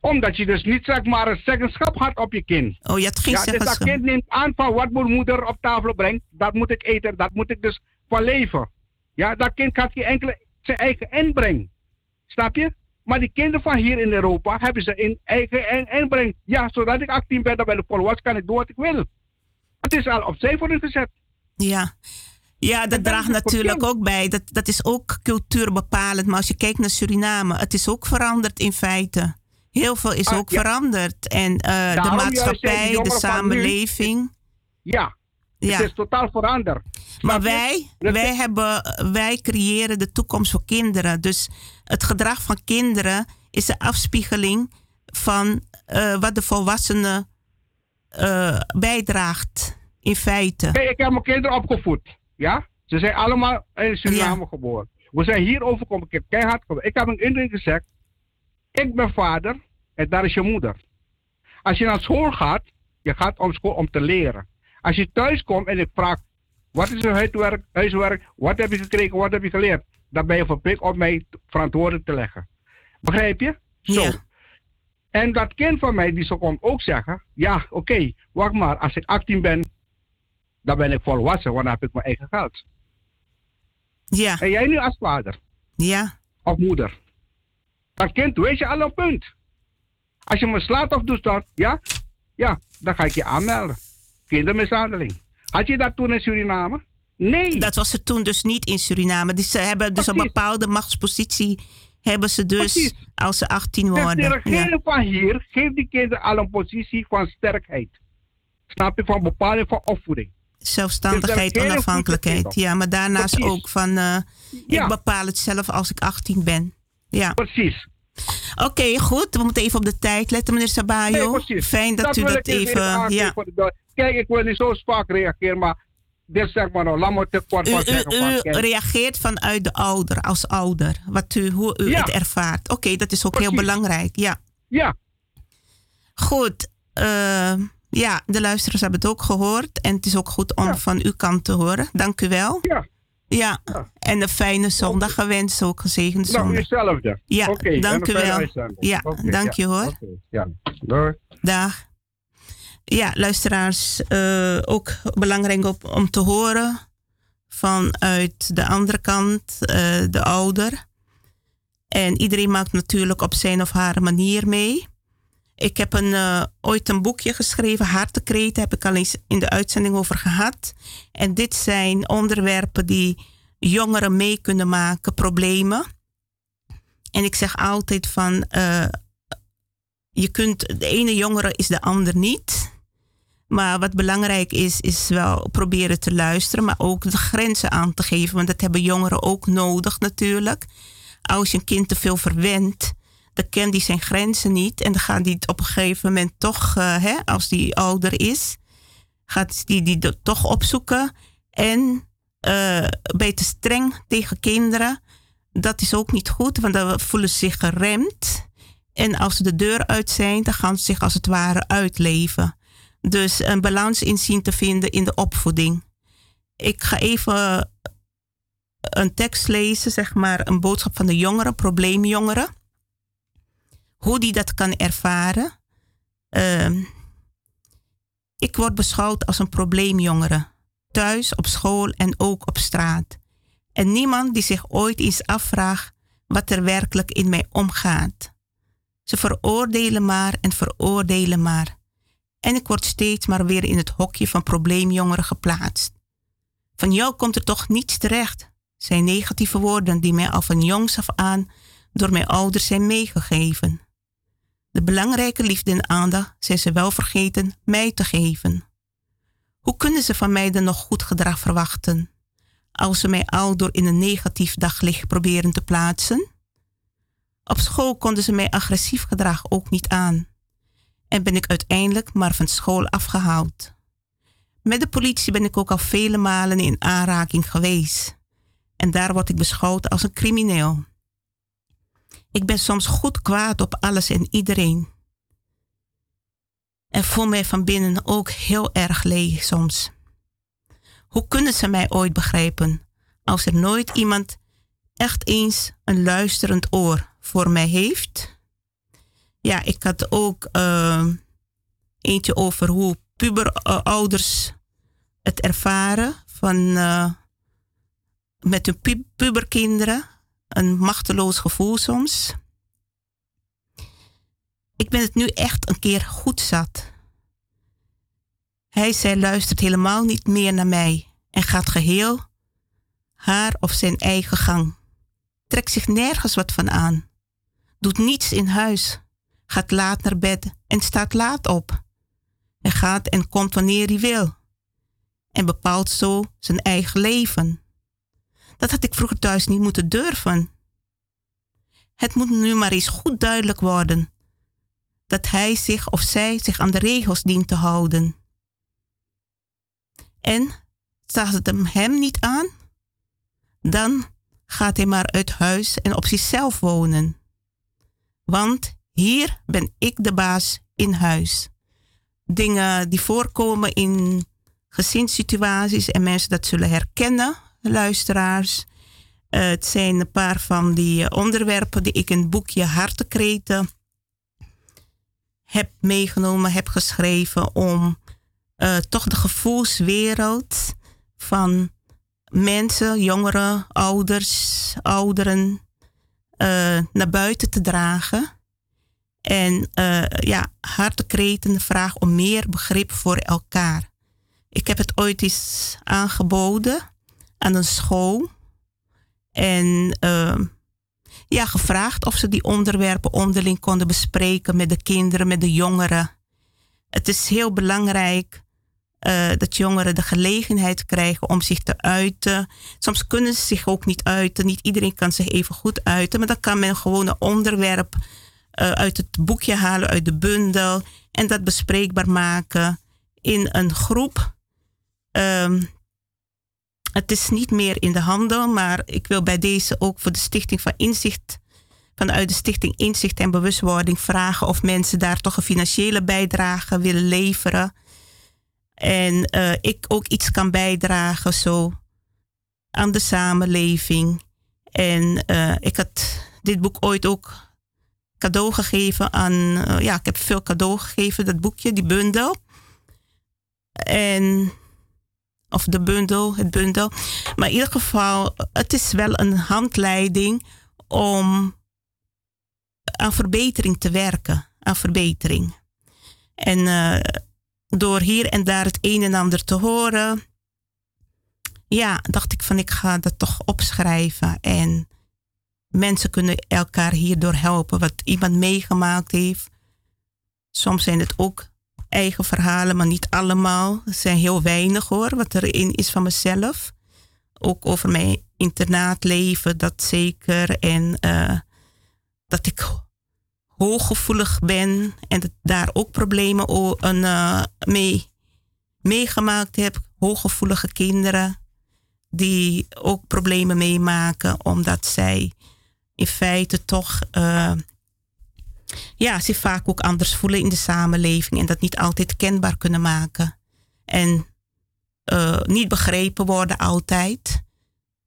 Omdat je dus niet, zeg maar, een zeggenschap had op je kind. Oh, je had geen Ja, dus dat kind neemt aan van wat mijn moeder op tafel brengt, dat moet ik eten, dat moet ik dus van leven. Ja, dat kind had geen enkele zijn eigen inbreng. Snap je? Maar die kinderen van hier in Europa hebben ze in eigen in- inbreng. Ja, zodat ik 18 ben, dan ben ik volwassen, kan ik doen wat ik wil. Het is al opzij voor hun gezet. Ja. Ja, dat draagt natuurlijk ook bij. Dat, dat is ook cultuurbepalend. Maar als je kijkt naar Suriname, het is ook veranderd in feite. Heel veel is Ah, ook ja. veranderd. En eh, de maatschappij, de nu- samenleving. Ja, Ja. het is totaal veranderd. Maar wij, wij, hebben, wij creëren de toekomst voor kinderen. Dus het gedrag van kinderen is de afspiegeling van uh, wat de volwassene uh, bijdraagt in feite. Ik heb mijn kinderen opgevoed. Ja? Ze zijn allemaal in Suriname ja. geboren. We zijn hier overgekomen. Ik heb keihard Ik heb een indruk gezegd. Ik ben vader en daar is je moeder. Als je naar school gaat, je gaat om school om te leren. Als je thuis komt en ik vraag, wat is je huiswerk, huiswerk, wat heb je gekregen, wat heb je geleerd? Dan ben je verplicht om mij verantwoordelijk te leggen. Begrijp je? Zo. Ja. En dat kind van mij, die zou komt ook zeggen, ja, oké, wacht maar, als ik 18 ben, dan ben ik volwassen, want dan heb ik mijn eigen geld. Ja. En jij nu als vader? Ja. Of moeder? Dat kind, weet je al een punt. Als je me slaat of doet dat, ja, ja, dan ga ik je aanmelden. Kindermishandeling. Had je dat toen in Suriname? Nee. Dat was er toen dus niet in Suriname. Dus ze hebben dus een bepaalde machtspositie hebben ze dus als ze 18 worden. de regering ja. van hier geeft die kinderen al een positie van sterkheid. Snap je? Van bepaling van opvoeding. Zelfstandigheid, onafhankelijkheid. Ja, maar daarnaast ook van uh, ik bepaal het zelf als ik 18 ben. Ja. Precies. Oké, goed. We moeten even op de tijd letten, meneer Sabayo. Fijn dat, u dat even. ja. Kijk, ik wil niet zo vaak reageren, maar dit zeg maar nou, laat me te kort van zeggen. U, u reageert vanuit de ouder, als ouder, wat u, hoe u het ervaart. Oké, dat is ook heel belangrijk, ja. Ja. Goed. Uh, ja, de luisteraars hebben het ook gehoord. En het is ook goed om van uw kant te horen. Dank u wel. Ja. Ja, en een fijne zondag gewenst, ook gezegend zondag. Nou, hetzelfde. Ja, dank u wel. Ja, dank je hoor. Ja, doei. Dag. Ja, luisteraars, uh, ook belangrijk op, om te horen vanuit de andere kant, uh, de ouder. En iedereen maakt natuurlijk op zijn of haar manier mee. Ik heb een, uh, ooit een boekje geschreven, Hartekreten, heb ik al eens in de uitzending over gehad. En dit zijn onderwerpen die jongeren mee kunnen maken, problemen. En ik zeg altijd van, uh, je kunt, de ene jongere is de ander niet. Maar wat belangrijk is, is wel proberen te luisteren, maar ook de grenzen aan te geven. Want dat hebben jongeren ook nodig natuurlijk. Als je een kind te veel verwendt, dan kent die zijn grenzen niet. En dan gaat die op een gegeven moment toch, uh, hè, als die ouder is, gaat die die toch opzoeken. En uh, te streng tegen kinderen, dat is ook niet goed, want dan voelen ze zich geremd. En als ze de deur uit zijn, dan gaan ze zich als het ware uitleven. Dus een balans in zien te vinden in de opvoeding. Ik ga even een tekst lezen, zeg maar, een boodschap van de jongeren, probleemjongeren hoe die dat kan ervaren. Uh, ik word beschouwd als een probleemjongere, thuis, op school en ook op straat. En niemand die zich ooit eens afvraagt wat er werkelijk in mij omgaat. Ze veroordelen maar en veroordelen maar. En ik word steeds maar weer in het hokje van probleemjongeren geplaatst. Van jou komt er toch niets terecht, zijn negatieve woorden die mij al van jongs af aan door mijn ouders zijn meegegeven. De belangrijke liefde en aandacht zijn ze wel vergeten mij te geven. Hoe kunnen ze van mij dan nog goed gedrag verwachten, als ze mij al door in een negatief daglicht proberen te plaatsen? Op school konden ze mij agressief gedrag ook niet aan en ben ik uiteindelijk maar van school afgehaald. Met de politie ben ik ook al vele malen in aanraking geweest en daar word ik beschouwd als een crimineel. Ik ben soms goed kwaad op alles en iedereen. En voel mij van binnen ook heel erg leeg soms. Hoe kunnen ze mij ooit begrijpen als er nooit iemand echt eens een luisterend oor voor mij heeft? Ja, ik had ook uh, eentje over hoe puberouders het ervaren van, uh, met hun puberkinderen een machteloos gevoel soms. Ik ben het nu echt een keer goed zat. Hij, zij luistert helemaal niet meer naar mij en gaat geheel haar of zijn eigen gang. Trekt zich nergens wat van aan. Doet niets in huis. Gaat laat naar bed en staat laat op. Hij gaat en komt wanneer hij wil. en bepaalt zo zijn eigen leven. Dat had ik vroeger thuis niet moeten durven. Het moet nu maar eens goed duidelijk worden dat hij zich of zij zich aan de regels dient te houden. En staat het hem, niet aan, dan gaat hij maar uit huis en op zichzelf wonen. Want hier ben ik de baas in huis. Dingen die voorkomen in gezinssituaties en mensen dat zullen herkennen, luisteraars. Uh, het zijn een paar van die onderwerpen die ik in het boekje Hartekreten heb meegenomen, heb geschreven om uh, toch de gevoelswereld van mensen, jongeren, ouders, ouderen naar buiten te dragen. En ja, hartekreten vraag om meer begrip voor elkaar. Ik heb het ooit eens aangeboden aan een school. En uh, ja, gevraagd of ze die onderwerpen onderling konden bespreken met de kinderen, met de jongeren. Het is heel belangrijk uh, dat jongeren de gelegenheid krijgen om zich te uiten. Soms kunnen ze zich ook niet uiten. Niet iedereen kan zich even goed uiten. Maar dan kan men gewoon een onderwerp uh, uit het boekje halen, uit de bundel. En dat bespreekbaar maken in een groep. Um, het is niet meer in de handel, maar ik wil bij deze ook voor de Stichting van Inzicht, vanuit de Stichting Inzicht en Bewustwording vragen of mensen daar toch een financiële bijdrage willen leveren. En uh, ik ook iets kan bijdragen zo aan de samenleving. En uh, ik had dit boek ooit ook cadeau gegeven aan. Uh, ja, ik heb veel cadeau gegeven, dat boekje, die bundel. En of de bundel, het bundel. Maar in ieder geval, het is wel een handleiding om aan verbetering te werken. Aan verbetering. En uh, door hier en daar het een en ander te horen, ja, dacht ik van ik ga dat toch opschrijven. En mensen kunnen elkaar hierdoor helpen. Wat iemand meegemaakt heeft. Soms zijn het ook eigen verhalen, maar niet allemaal. Er zijn heel weinig hoor, wat erin is van mezelf. Ook over mijn internaatleven, dat zeker. En uh, dat ik hooggevoelig ben en dat daar ook problemen uh, mee meegemaakt heb. Hooggevoelige kinderen die ook problemen meemaken omdat zij in feite toch uh, ja, zich vaak ook anders voelen in de samenleving en dat niet altijd kenbaar kunnen maken. En uh, niet begrepen worden altijd.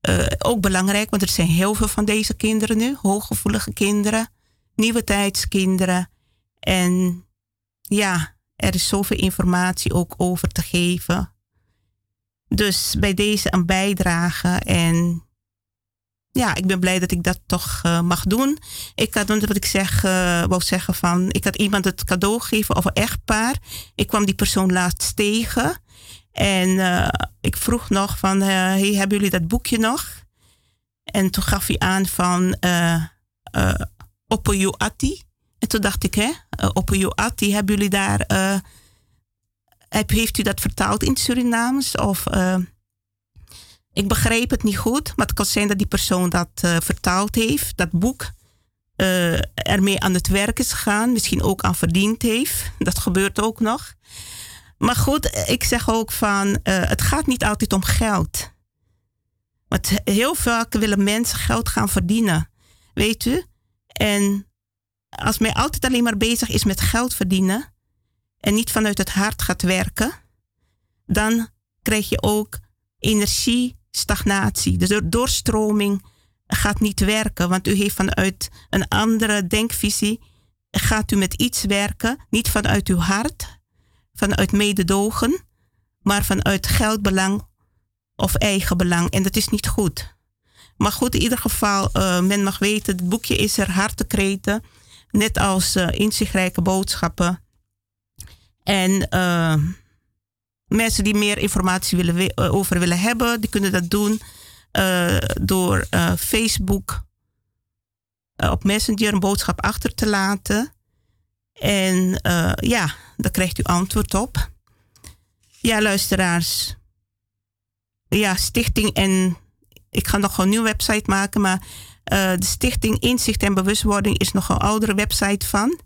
Uh, ook belangrijk, want er zijn heel veel van deze kinderen nu, hooggevoelige kinderen, nieuwe tijdskinderen. En ja, er is zoveel informatie ook over te geven. Dus bij deze een bijdrage en ja, ik ben blij dat ik dat toch uh, mag doen. Ik had, wat ik zeg, uh, wou zeggen van, ik had iemand het cadeau gegeven of een echtpaar. Ik kwam die persoon laatst tegen. En uh, ik vroeg nog van, hey, hebben jullie dat boekje nog? En toen gaf hij aan van uh, Atti. En toen dacht ik, hè, uh, hebben jullie daar, heeft u dat vertaald in Surinaams? Of ik begreep het niet goed, maar het kan zijn dat die persoon dat uh, vertaald heeft, dat boek, uh, ermee aan het werk is gegaan, misschien ook aan verdiend heeft. [LAUGHS] Dat gebeurt ook nog. Maar goed, ik zeg ook van, uh, het gaat niet altijd om geld. Want heel vaak willen mensen geld gaan verdienen, weet u? En als men altijd alleen maar bezig is met geld verdienen en niet vanuit het hart gaat werken, dan krijg je ook energie stagnatie. Dus de doorstroming gaat niet werken, want u heeft vanuit een andere denkvisie, gaat u met iets werken, niet vanuit uw hart, vanuit mededogen, maar vanuit geldbelang of eigen belang. En dat is niet goed. Maar goed, in ieder geval, uh, men mag weten, het boekje is er hartekreten, net als uh, inzichtrijke boodschappen. En uh, mensen die meer informatie willen, eh, over willen hebben, die kunnen dat doen uh, door uh, Facebook op Messenger een boodschap achter te laten. En ja, daar krijgt u antwoord op. Ja, luisteraars. ja, stichting en ik ga nog een nieuwe website maken, maar de stichting Inzicht en Bewustwording is nog een oudere website van.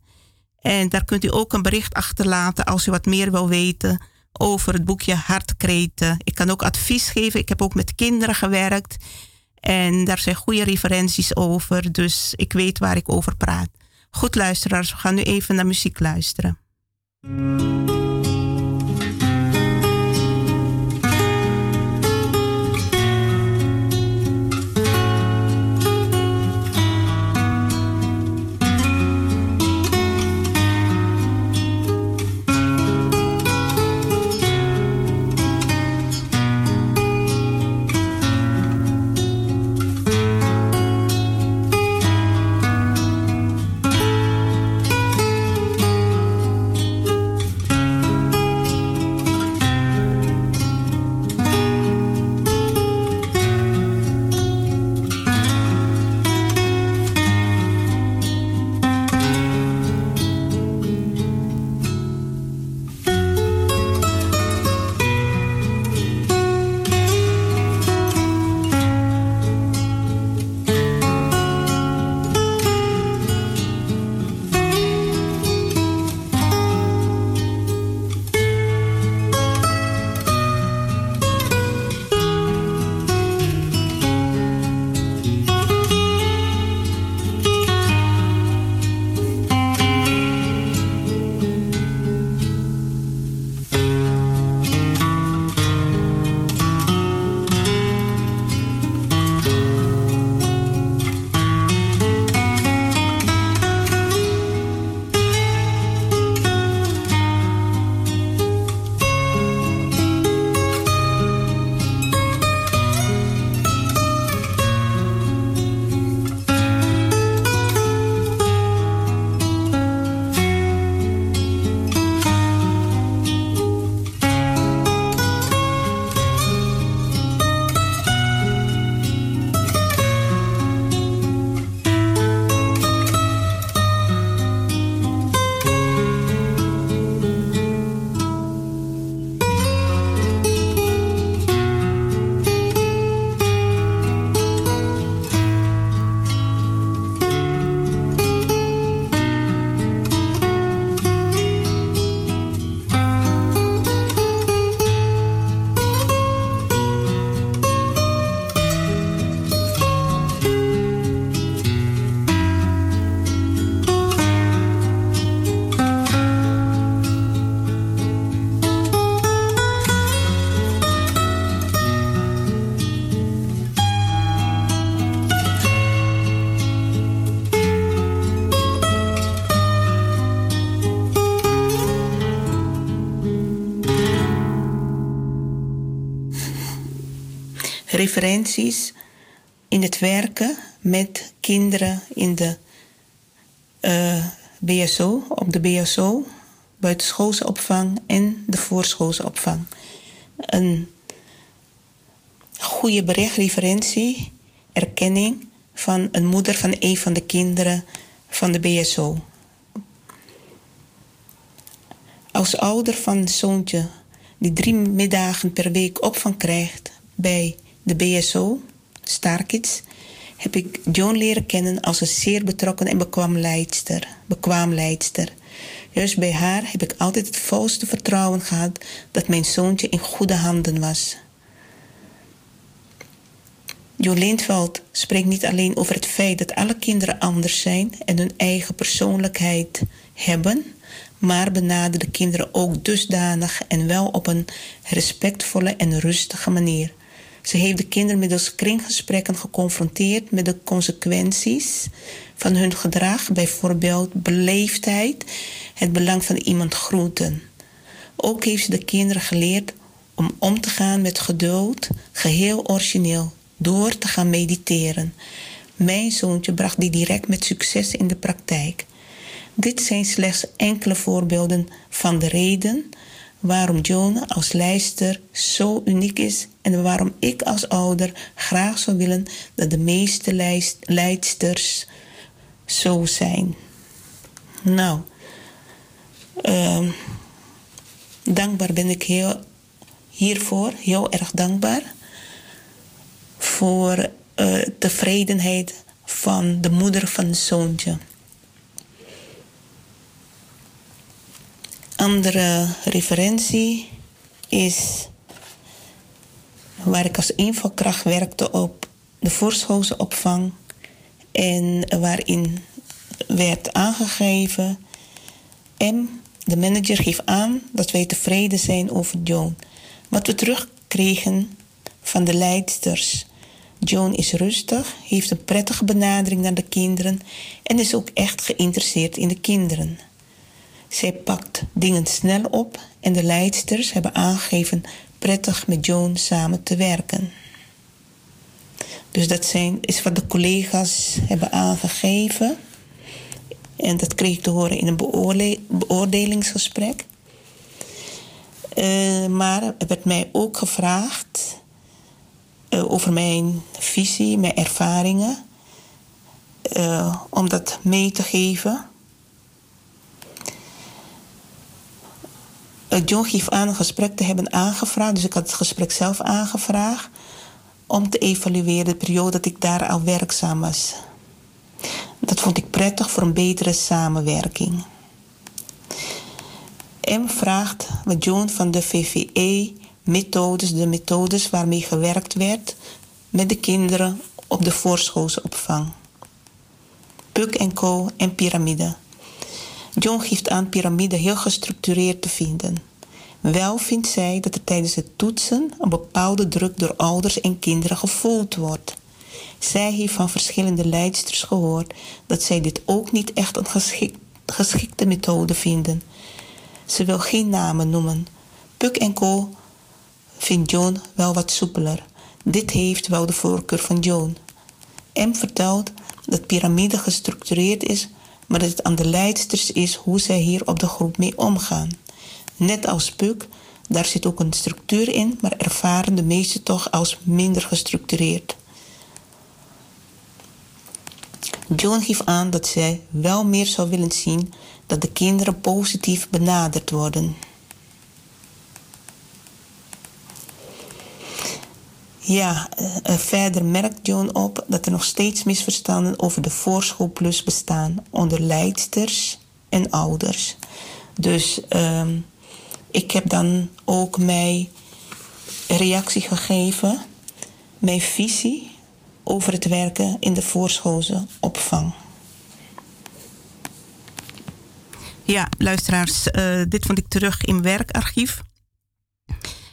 En daar kunt u ook een bericht achterlaten als u wat meer wil weten over het boekje Hartkreten. Ik kan ook advies geven. Ik heb ook met kinderen gewerkt. En daar zijn goede referenties over. Dus ik weet waar ik over praat. Goed luisteraars, we gaan nu even naar muziek luisteren. Referenties in het werken met kinderen in de eh, BSO, op de BSO, buitenschoolse opvang en de voorschoolse opvang. Een goede berichtreferentie, erkenning van een moeder van een van de kinderen van de BSO. Als ouder van een zoontje die drie middagen per week opvang krijgt bij de BSO, Starkids, heb ik Joan leren kennen als een zeer betrokken en bekwaam leidster. Bekwaam leidster. Juist bij haar heb ik altijd het volste vertrouwen gehad dat mijn zoontje in goede handen was. Jo Lindveld spreekt niet alleen over het feit dat alle kinderen anders zijn en hun eigen persoonlijkheid hebben, maar benadert de kinderen ook dusdanig en wel op een respectvolle en rustige manier. Ze heeft de kinderen middels kringgesprekken geconfronteerd met de consequenties van hun gedrag, bijvoorbeeld beleefdheid, het belang van iemand groeten. Ook heeft ze de kinderen geleerd om om te gaan met geduld, geheel origineel, door te gaan mediteren. Mijn zoontje bracht die direct met succes in de praktijk. Dit zijn slechts enkele voorbeelden van de reden waarom Joan als lijster zo uniek is en waarom ik als ouder graag zou willen dat de meeste leidsters zo zijn. Nou, uh, dankbaar ben ik heel, hiervoor, heel erg dankbaar. voor uh, tevredenheid van de moeder van het zoontje. Andere referentie is waar ik als invalkracht werkte op de voorschoolse opvang en waarin werd aangegeven M, de manager geeft aan dat wij tevreden zijn over Joan. Wat we terugkregen van de leidsters. Joan is rustig, heeft een prettige benadering naar de kinderen en is ook echt geïnteresseerd in de kinderen. Zij pakt dingen snel op en de leidsters hebben aangegeven prettig met Joan samen te werken. Dus dat zijn, is wat de collega's hebben aangegeven. En dat kreeg ik te horen in een beoordelingsgesprek. Uh, maar er werd mij ook gevraagd uh, over mijn visie, mijn ervaringen, uh, om dat mee te geven. John geeft aan een gesprek te hebben aangevraagd, dus ik had het gesprek zelf aangevraagd om te evalueren de periode dat ik daar al werkzaam was. Dat vond ik prettig voor een betere samenwerking. M vraagt wat John van de VVE-methodes, de methodes waarmee gewerkt werd met de kinderen op de voorschoolse opvang. Puk en Co en piramide. John geeft aan piramide heel gestructureerd te vinden. Wel vindt zij dat er tijdens het toetsen een bepaalde druk door ouders en kinderen gevoeld wordt. Zij heeft van verschillende leidsters gehoord dat zij dit ook niet echt een geschikte methode vinden. Ze wil geen namen noemen. Puk en Co. vindt John wel wat soepeler. Dit heeft wel de voorkeur van John. M vertelt dat piramide gestructureerd is, maar dat het aan de leidsters is hoe zij hier op de groep mee omgaan. Net als Puk, daar zit ook een structuur in, maar ervaren de meesten toch als minder gestructureerd. John geeft aan dat zij wel meer zou willen zien dat de kinderen positief benaderd worden. Ja, uh, verder merkt John op dat er nog steeds misverstanden over de voorschoolplus bestaan onder leidsters en ouders. Dus uh, ik heb dan ook mijn reactie gegeven, mijn visie over het werken in de voorschoolse opvang. Ja, luisteraars, uh, dit vond ik terug in werkarchief.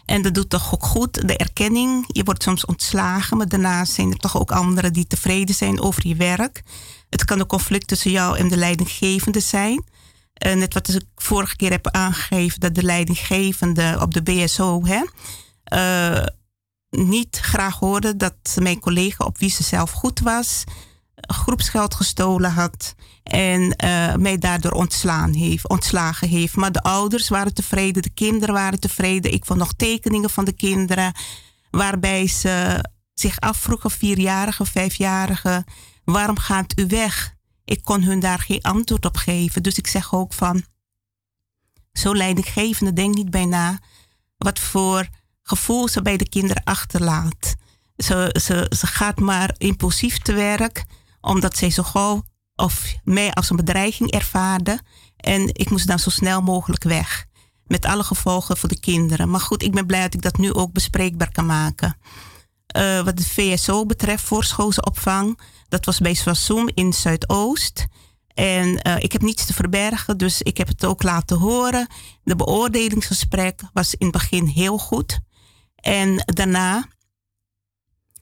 En dat doet toch ook goed, de erkenning. Je wordt soms ontslagen, maar daarnaast zijn er toch ook anderen die tevreden zijn over je werk. Het kan een conflict tussen jou en de leidinggevende zijn. Uh, net wat ik vorige keer heb aangegeven, dat de leidinggevende op de BSO hè, uh, niet graag hoorde dat mijn collega, op wie ze zelf goed was, groepsgeld gestolen had en uh, mij daardoor ontslaan heeft, ontslagen heeft. Maar de ouders waren tevreden, de kinderen waren tevreden. Ik vond nog tekeningen van de kinderen waarbij ze zich afvroegen, vierjarige, vijfjarige, waarom gaat u weg? Ik kon hun daar geen antwoord op geven. Dus ik zeg ook van, zo leidinggevende, denk niet bij na wat voor gevoel ze bij de kinderen achterlaat. Ze, ze, ze gaat maar impulsief te werk, omdat zij zo gauw of mij als een bedreiging ervaarde. En ik moest dan zo snel mogelijk weg. Met alle gevolgen voor de kinderen. Maar goed, ik ben blij dat ik dat nu ook bespreekbaar kan maken. Uh, wat de VSO betreft, voorschoolse opvang, dat was bij Swassoum in Zuidoost. En uh, ik heb niets te verbergen, dus ik heb het ook laten horen. De beoordelingsgesprek was in het begin heel goed. En daarna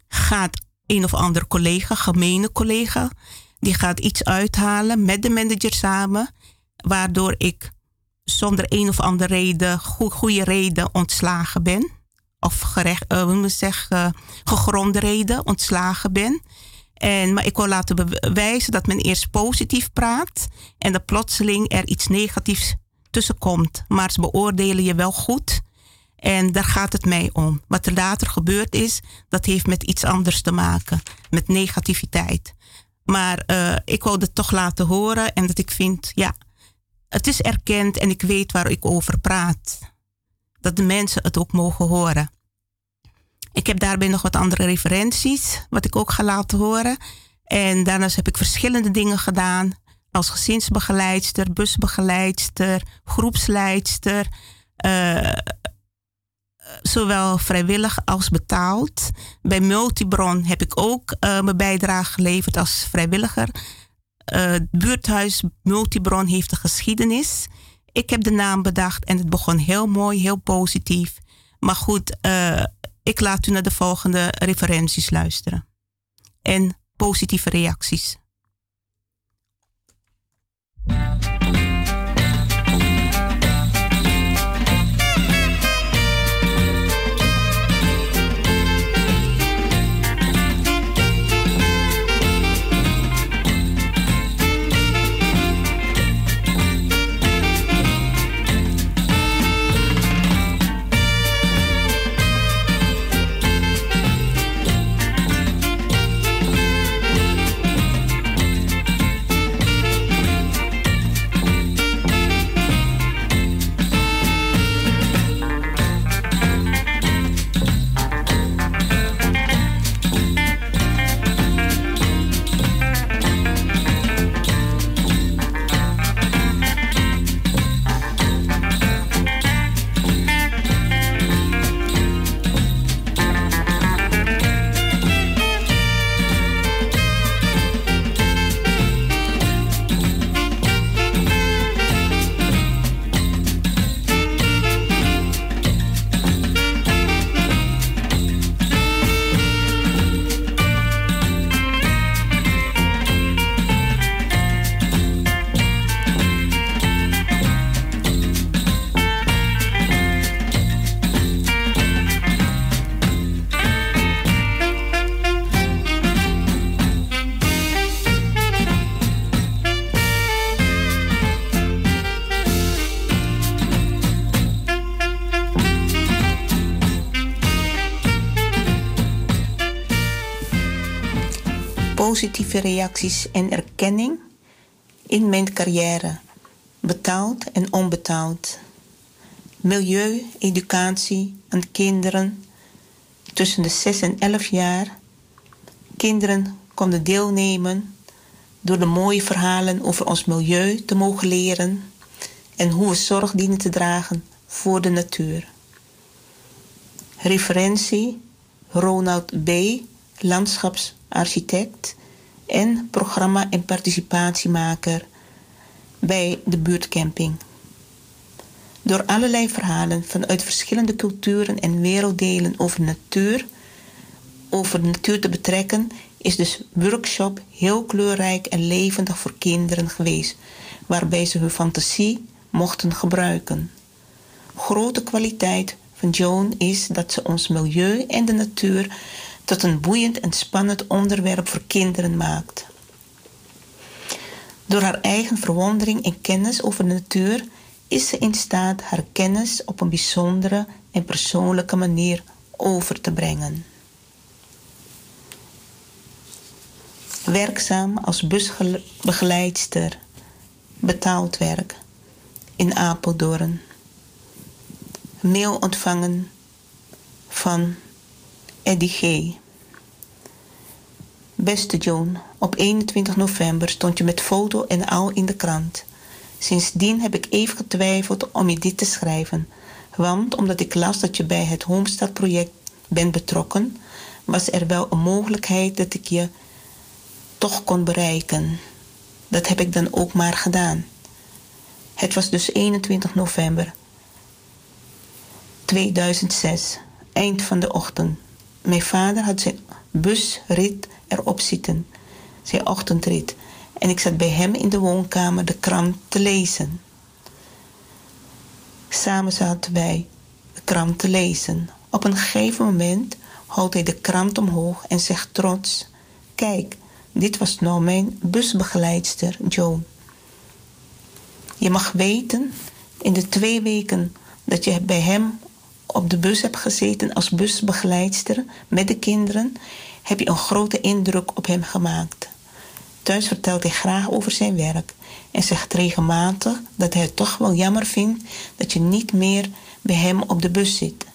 gaat een of andere collega, gemene collega, die gaat iets uithalen met de manager samen, waardoor ik zonder een of andere reden, goede reden ontslagen ben. Of gerecht, uh, zeggen, gegronde reden ontslagen ben. En, maar ik wil laten bewijzen dat men eerst positief praat en dat plotseling er iets negatiefs tussenkomt. Maar ze beoordelen je wel goed. En daar gaat het mij om. Wat er later gebeurd is, dat heeft met iets anders te maken. Met negativiteit. Maar uh, ik wil het toch laten horen en dat ik vind, ja, het is erkend en ik weet waar ik over praat. Dat de mensen het ook mogen horen. Ik heb daarbij nog wat andere referenties, wat ik ook ga laten horen. En daarnaast heb ik verschillende dingen gedaan. Als gezinsbegeleidster, busbegeleidster, groepsleidster. Uh, zowel vrijwillig als betaald. Bij Multibron heb ik ook uh, mijn bijdrage geleverd als vrijwilliger. Uh, het buurthuis Multibron heeft een geschiedenis. Ik heb de naam bedacht en het begon heel mooi, heel positief. Maar goed, uh, ik laat u naar de volgende referenties luisteren. En positieve reacties. Positieve reacties en erkenning in mijn carrière, betaald en onbetaald. Milieu, educatie aan kinderen tussen de 6 en 11 jaar. Kinderen konden deelnemen door de mooie verhalen over ons milieu te mogen leren en hoe we zorg dienen te dragen voor de natuur. Referentie Ronald B., landschapsarchitect en programma- en participatiemaker bij de buurtcamping. Door allerlei verhalen vanuit verschillende culturen en werelddelen over natuur, over natuur te betrekken, is de workshop heel kleurrijk en levendig voor kinderen geweest, waarbij ze hun fantasie mochten gebruiken. Grote kwaliteit van Joan is dat ze ons milieu en de natuur tot een boeiend en spannend onderwerp voor kinderen maakt. Door haar eigen verwondering en kennis over de natuur is ze in staat haar kennis op een bijzondere en persoonlijke manier over te brengen. Werkzaam als busbegeleidster, betaald werk in Apeldoorn. Mail ontvangen van Eddie G. Beste Joan, op 21 november stond je met foto en al in de krant. Sindsdien heb ik even getwijfeld om je dit te schrijven. Want omdat ik las dat je bij het Homestad-project bent betrokken, was er wel een mogelijkheid dat ik je toch kon bereiken. Dat heb ik dan ook maar gedaan. Het was dus 21 november 2006, eind van de ochtend. Mijn vader had zijn busrit erop zitten, zijn ochtendrit. En ik zat bij hem in de woonkamer de krant te lezen. Samen zaten wij de krant te lezen. Op een gegeven moment houdt hij de krant omhoog en zegt trots: Kijk, dit was nou mijn busbegeleidster, Joan. Je mag weten, in de twee weken dat je bij hem op de bus hebt gezeten als busbegeleidster met de kinderen, heb je een grote indruk op hem gemaakt. Thuis vertelt hij graag over zijn werk en zegt regelmatig dat hij het toch wel jammer vindt dat je niet meer bij hem op de bus zit.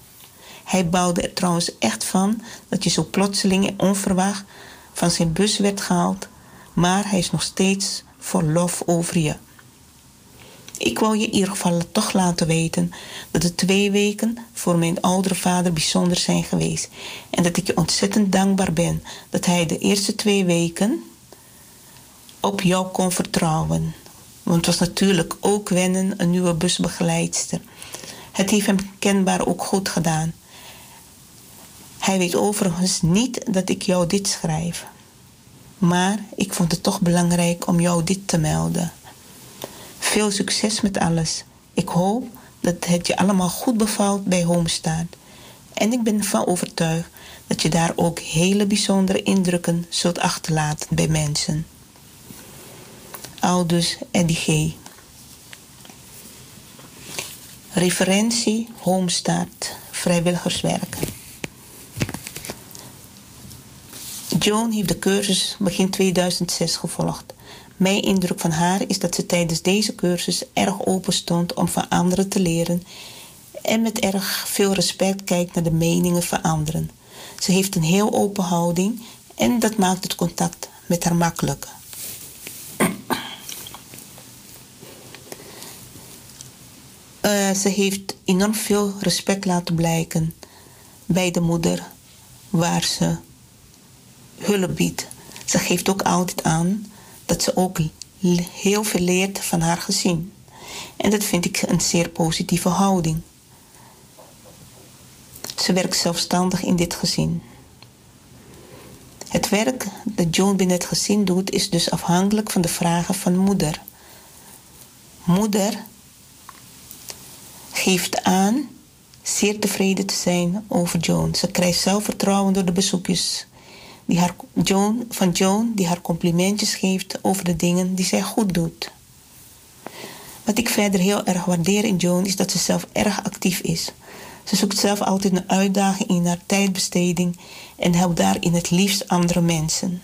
Hij bouwde er trouwens echt van dat je zo plotseling en onverwacht van zijn bus werd gehaald, maar hij is nog steeds vol lof over je. Ik wou je in ieder geval toch laten weten dat de twee weken voor mijn oudere vader bijzonder zijn geweest. En dat ik je ontzettend dankbaar ben dat hij de eerste twee weken op jou kon vertrouwen. Want het was natuurlijk ook wennen, een nieuwe busbegeleidster. Het heeft hem kenbaar ook goed gedaan. Hij weet overigens niet dat ik jou dit schrijf. Maar ik vond het toch belangrijk om jou dit te melden. Veel succes met alles. Ik hoop dat het je allemaal goed bevalt bij Homestaat. En ik ben ervan overtuigd dat je daar ook hele bijzondere indrukken zult achterlaten bij mensen. Aldus Eddie G. Referentie Homestaat, vrijwilligerswerk. Joan heeft de cursus begin 2006 gevolgd. Mijn indruk van haar is dat ze tijdens deze cursus erg open stond om van anderen te leren en met erg veel respect kijkt naar de meningen van anderen. Ze heeft een heel open houding en dat maakt het contact met haar makkelijk. Uh, ze heeft enorm veel respect laten blijken bij de moeder waar ze hulp biedt. Ze geeft ook altijd aan dat ze ook heel veel leert van haar gezin. En dat vind ik een zeer positieve houding. Ze werkt zelfstandig in dit gezin. Het werk dat Joan binnen het gezin doet is dus afhankelijk van de vragen van moeder. Moeder geeft aan zeer tevreden te zijn over Joan. Ze krijgt zelfvertrouwen door de bezoekjes die haar, Joan, van Joan die haar complimentjes geeft over de dingen die zij goed doet. Wat ik verder heel erg waardeer in Joan is dat ze zelf erg actief is. Ze zoekt zelf altijd een uitdaging in haar tijdbesteding en helpt daarin het liefst andere mensen.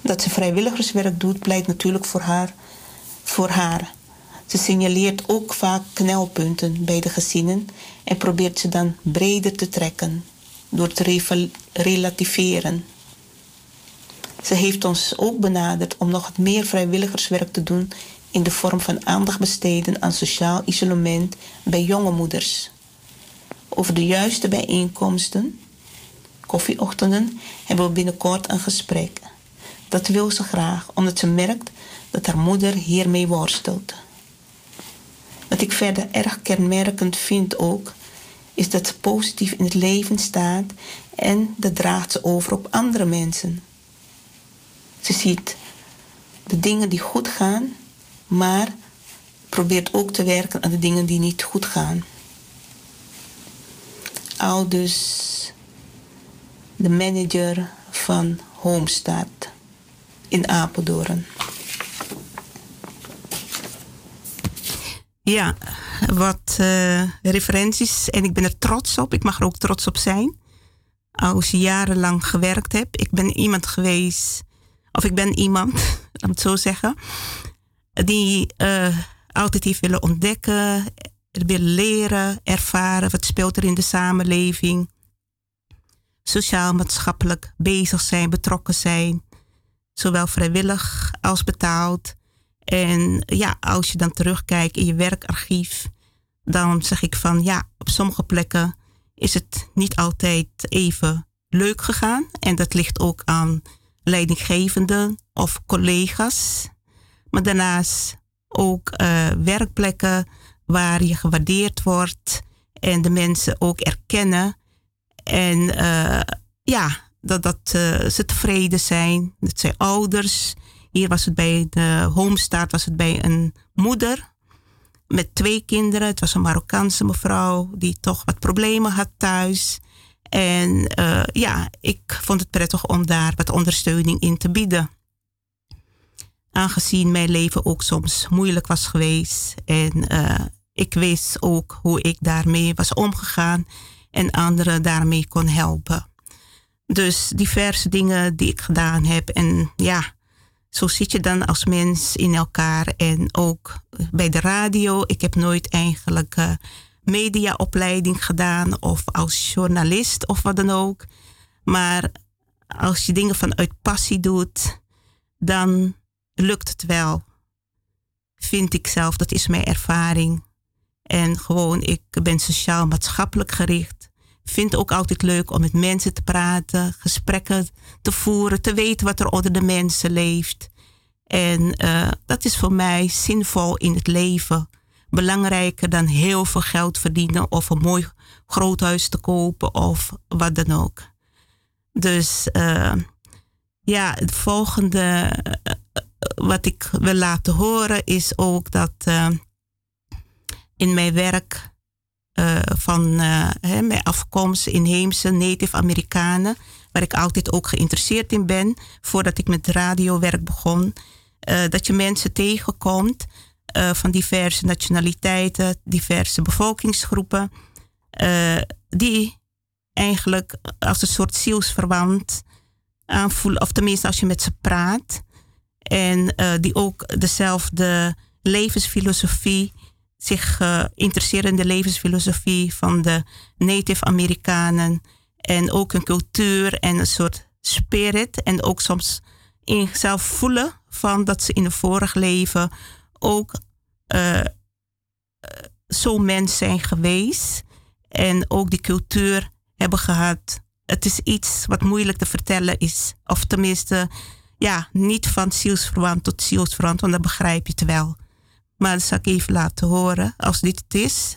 Dat ze vrijwilligerswerk doet, blijkt natuurlijk voor haar. Voor haar. Ze signaleert ook vaak knelpunten bij de gezinnen en probeert ze dan breder te trekken door te relativeren. Ze heeft ons ook benaderd om nog meer vrijwilligerswerk te doen in de vorm van aandacht besteden aan sociaal isolement bij jonge moeders. Over de juiste bijeenkomsten, koffieochtenden, hebben we binnenkort een gesprek. Dat wil ze graag, omdat ze merkt dat haar moeder hiermee worstelt. Wat ik verder erg kenmerkend vind ook, is dat ze positief in het leven staat en dat draagt ze over op andere mensen. Ze ziet de dingen die goed gaan, maar probeert ook te werken aan de dingen die niet goed gaan. Al dus de manager van Homestad in Apeldoorn. Ja, wat uh, referenties. En ik ben er trots op. Ik mag er ook trots op zijn. Als je jarenlang gewerkt heb. Ik ben iemand geweest, of ik ben iemand, [LAUGHS] laat het zo zeggen, die uh, altijd heeft willen ontdekken, willen leren, ervaren wat speelt er in de samenleving. Sociaal-maatschappelijk bezig zijn, betrokken zijn. Zowel vrijwillig als betaald. En ja, als je dan terugkijkt in je werkarchief, dan zeg ik van ja, op sommige plekken is het niet altijd even leuk gegaan. En dat ligt ook aan leidinggevenden of collega's. Maar daarnaast ook uh, werkplekken waar je gewaardeerd wordt en de mensen ook erkennen. En uh, ja, dat, dat uh, ze tevreden zijn. Dat zijn ouders hier was het bij de homestaat, was het bij een moeder met twee kinderen. Het was een Marokkaanse mevrouw die toch wat problemen had thuis. En uh, ja, ik vond het prettig om daar wat ondersteuning in te bieden. Aangezien mijn leven ook soms moeilijk was geweest. En uh, ik wist ook hoe ik daarmee was omgegaan en anderen daarmee kon helpen. Dus diverse dingen die ik gedaan heb. En ja, zo zit je dan als mens in elkaar. En ook bij de radio. Ik heb nooit eigenlijk uh, mediaopleiding gedaan of als journalist of wat dan ook. Maar als je dingen vanuit passie doet, dan lukt het wel. Vind ik zelf, dat is mijn ervaring. En gewoon, ik ben sociaal-maatschappelijk gericht. Vind ook altijd leuk om met mensen te praten, gesprekken te voeren, te weten wat er onder de mensen leeft. En uh, dat is voor mij zinvol in het leven. Belangrijker dan heel veel geld verdienen of een mooi groot huis te kopen of wat dan ook. Dus uh, ja, het volgende uh, wat ik wil laten horen is ook dat in mijn werk van mijn afkomst inheemse Native Amerikanen, waar ik altijd ook geïnteresseerd in ben, voordat ik met radiowerk begon, uh, dat je mensen tegenkomt van diverse nationaliteiten, diverse bevolkingsgroepen, die eigenlijk als een soort zielsverwant aanvoelen, of tenminste als je met ze praat, en die ook dezelfde levensfilosofie, zich interesseren in de levensfilosofie van de Native Amerikanen en ook een cultuur en een soort spirit en ook soms in zelf voelen van dat ze in een vorig leven ook uh, zo'n mens zijn geweest en ook die cultuur hebben gehad. Het is iets wat moeilijk te vertellen is. Of tenminste, ja, niet van zielsverwant tot zielsverwant, want dan begrijp je het wel. Maar dat zal ik even laten horen als dit het is.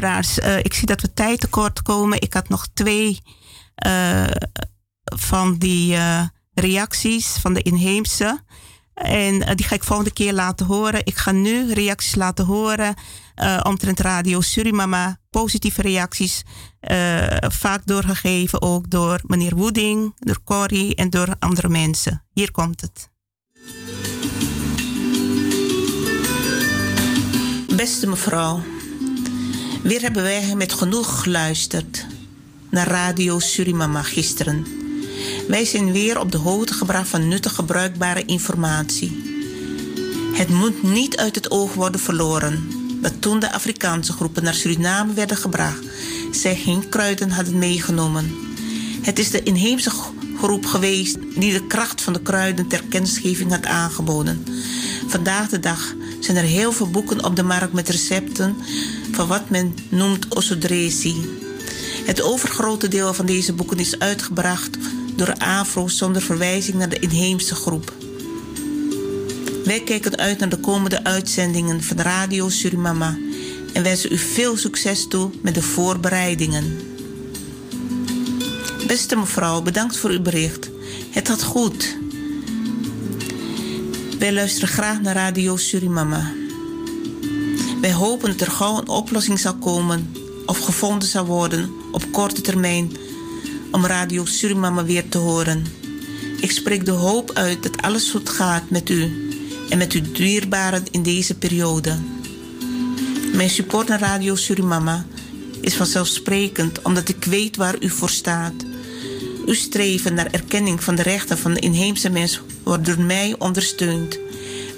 Luisteraars, uh, ik zie dat we tijd tekort komen. Ik had nog twee uh, van die uh, reacties van de inheemse. En die ga ik volgende keer laten horen. Ik ga nu reacties laten horen omtrent Radio Surimama. Positieve reacties, vaak doorgegeven ook door meneer Wooding, door Corrie en door andere mensen. Hier komt het. Beste mevrouw, Weer hebben wij met genoeg geluisterd naar Radio Surimama gisteren. Wij zijn weer op de hoogte gebracht van nuttige, bruikbare informatie. Het moet niet uit het oog worden verloren dat toen de Afrikaanse groepen naar Suriname werden gebracht, zij geen kruiden hadden meegenomen. Het is de inheemse groep geweest die de kracht van de kruiden ter kennisgeving had aangeboden. Vandaag de dag zijn er heel veel boeken op de markt met recepten van wat men noemt osodresi. Het overgrote deel van deze boeken is uitgebracht door Afro zonder verwijzing naar de inheemse groep. Wij kijken uit naar de komende uitzendingen van Radio Surimama en wensen u veel succes toe met de voorbereidingen. Beste mevrouw, bedankt voor uw bericht. Het gaat goed. Wij luisteren graag naar Radio Surimama. Wij hopen dat er gauw een oplossing zal komen of gevonden zal worden op korte termijn om Radio Surimama weer te horen. Ik spreek de hoop uit dat alles goed gaat met u en met uw dierbaren in deze periode. Mijn support naar Radio Surimama is vanzelfsprekend omdat ik weet waar u voor staat. Uw streven naar erkenning van de rechten van de inheemse mens wordt door mij ondersteund.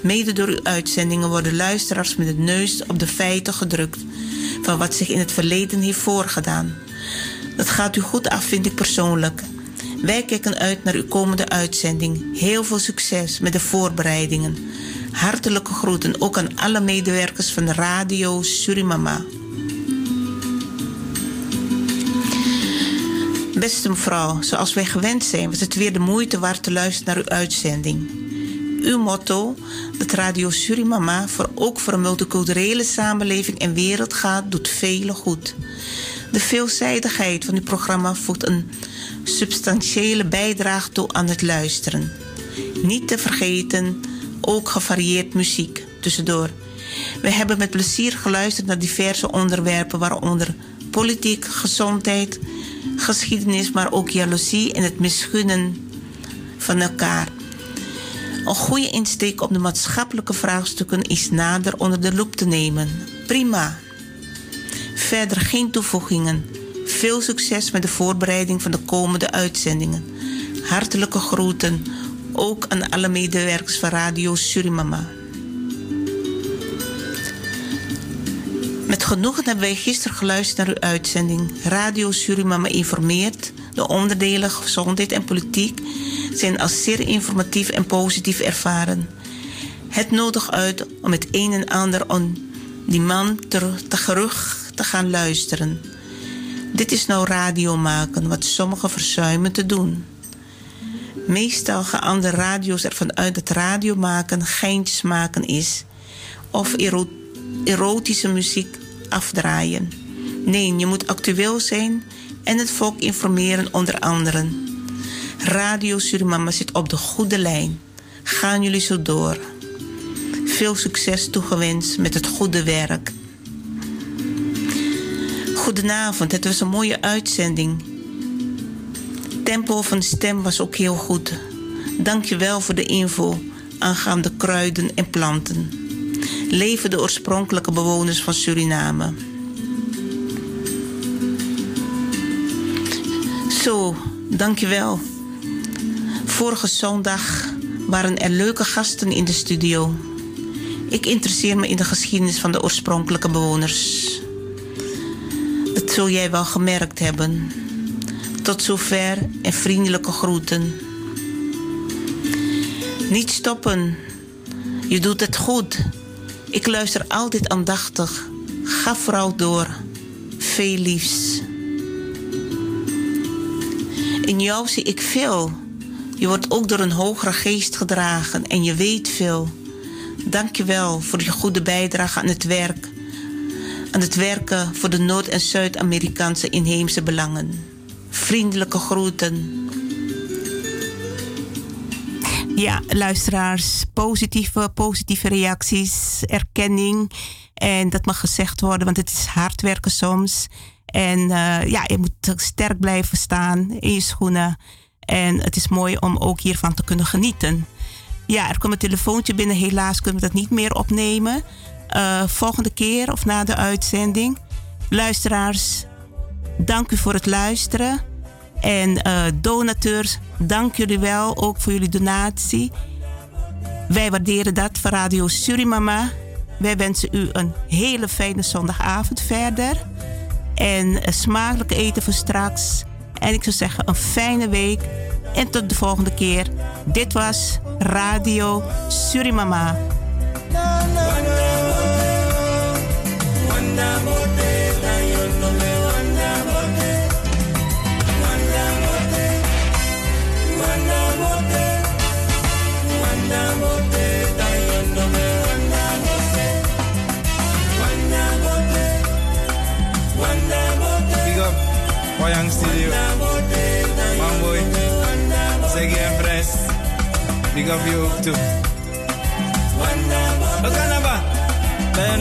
Mede door uw uitzendingen worden luisteraars met het neus op de feiten gedrukt van wat zich in het verleden heeft voorgedaan. Dat gaat u goed af, vind ik persoonlijk. Wij kijken uit naar uw komende uitzending. Heel veel succes met de voorbereidingen. Hartelijke groeten ook aan alle medewerkers van Radio Surimama. Beste mevrouw, zoals wij gewend zijn, was het weer de moeite waard te luisteren naar uw uitzending. Uw motto, dat Radio Surimama voor, ook voor een multiculturele samenleving en wereld gaat, doet velen goed. De veelzijdigheid van uw programma voegt een substantiële bijdrage toe aan het luisteren. Niet te vergeten, ook gevarieerd muziek tussendoor. We hebben met plezier geluisterd naar diverse onderwerpen, waaronder politiek, gezondheid, geschiedenis, maar ook jaloezie en het misgunnen van elkaar. Een goede insteek om de maatschappelijke vraagstukken is nader onder de loep te nemen. Prima. Verder geen toevoegingen. Veel succes met de voorbereiding van de komende uitzendingen. Hartelijke groeten, ook aan alle medewerkers van Radio Surimama. Genoegen hebben wij gisteren geluisterd naar uw uitzending. Radio Surimama informeert. De onderdelen gezondheid en politiek zijn als zeer informatief en positief ervaren. Het nodig uit om het een en ander on die man te, te gerug te gaan luisteren. Dit is nou radio maken, wat sommigen verzuimen te doen. Meestal gaan andere radio's ervan uit dat radio maken geintjes maken is. Of erotische muziek afdraaien. Nee, je moet actueel zijn en het volk informeren onder anderen. Radio Surimama zit op de goede lijn. Gaan jullie zo door. Veel succes toegewenst met het goede werk. Goedenavond, het was een mooie uitzending. Tempo van de stem was ook heel goed. Dank je wel voor de info aangaande kruiden en planten. Leven de oorspronkelijke bewoners van Suriname. Zo, dank je wel. Vorige zondag waren er leuke gasten in de studio. Ik interesseer me in de geschiedenis van de oorspronkelijke bewoners. Dat zul jij wel gemerkt hebben. Tot zover en vriendelijke groeten. Niet stoppen. Je doet het goed. Ik luister altijd aandachtig. Ga vooral door. Veel liefs. In jou zie ik veel. Je wordt ook door een hogere geest gedragen en je weet veel. Dank je wel voor je goede bijdrage aan het werk. Aan het werken voor de Noord- en Zuid-Amerikaanse inheemse belangen. Vriendelijke groeten. Ja, luisteraars, positieve, positieve reacties, erkenning. En dat mag gezegd worden, want het is hard werken soms. En uh, ja, je moet sterk blijven staan in je schoenen. En het is mooi om ook hiervan te kunnen genieten. Ja, er komt een telefoontje binnen. Helaas kunnen we dat niet meer opnemen. Uh, volgende keer of na de uitzending. Luisteraars, dank u voor het luisteren. En uh, donateurs, dank jullie wel ook voor jullie donatie. Wij waarderen dat van Radio Surimama. Wij wensen u een hele fijne zondagavond verder. En smakelijk eten voor straks. En ik zou zeggen een fijne week. En tot de volgende keer. Dit was Radio Surimama. Wayang Studio. Mamboy. Segi en Fres. Big up you toe. Okanaba. Tayo.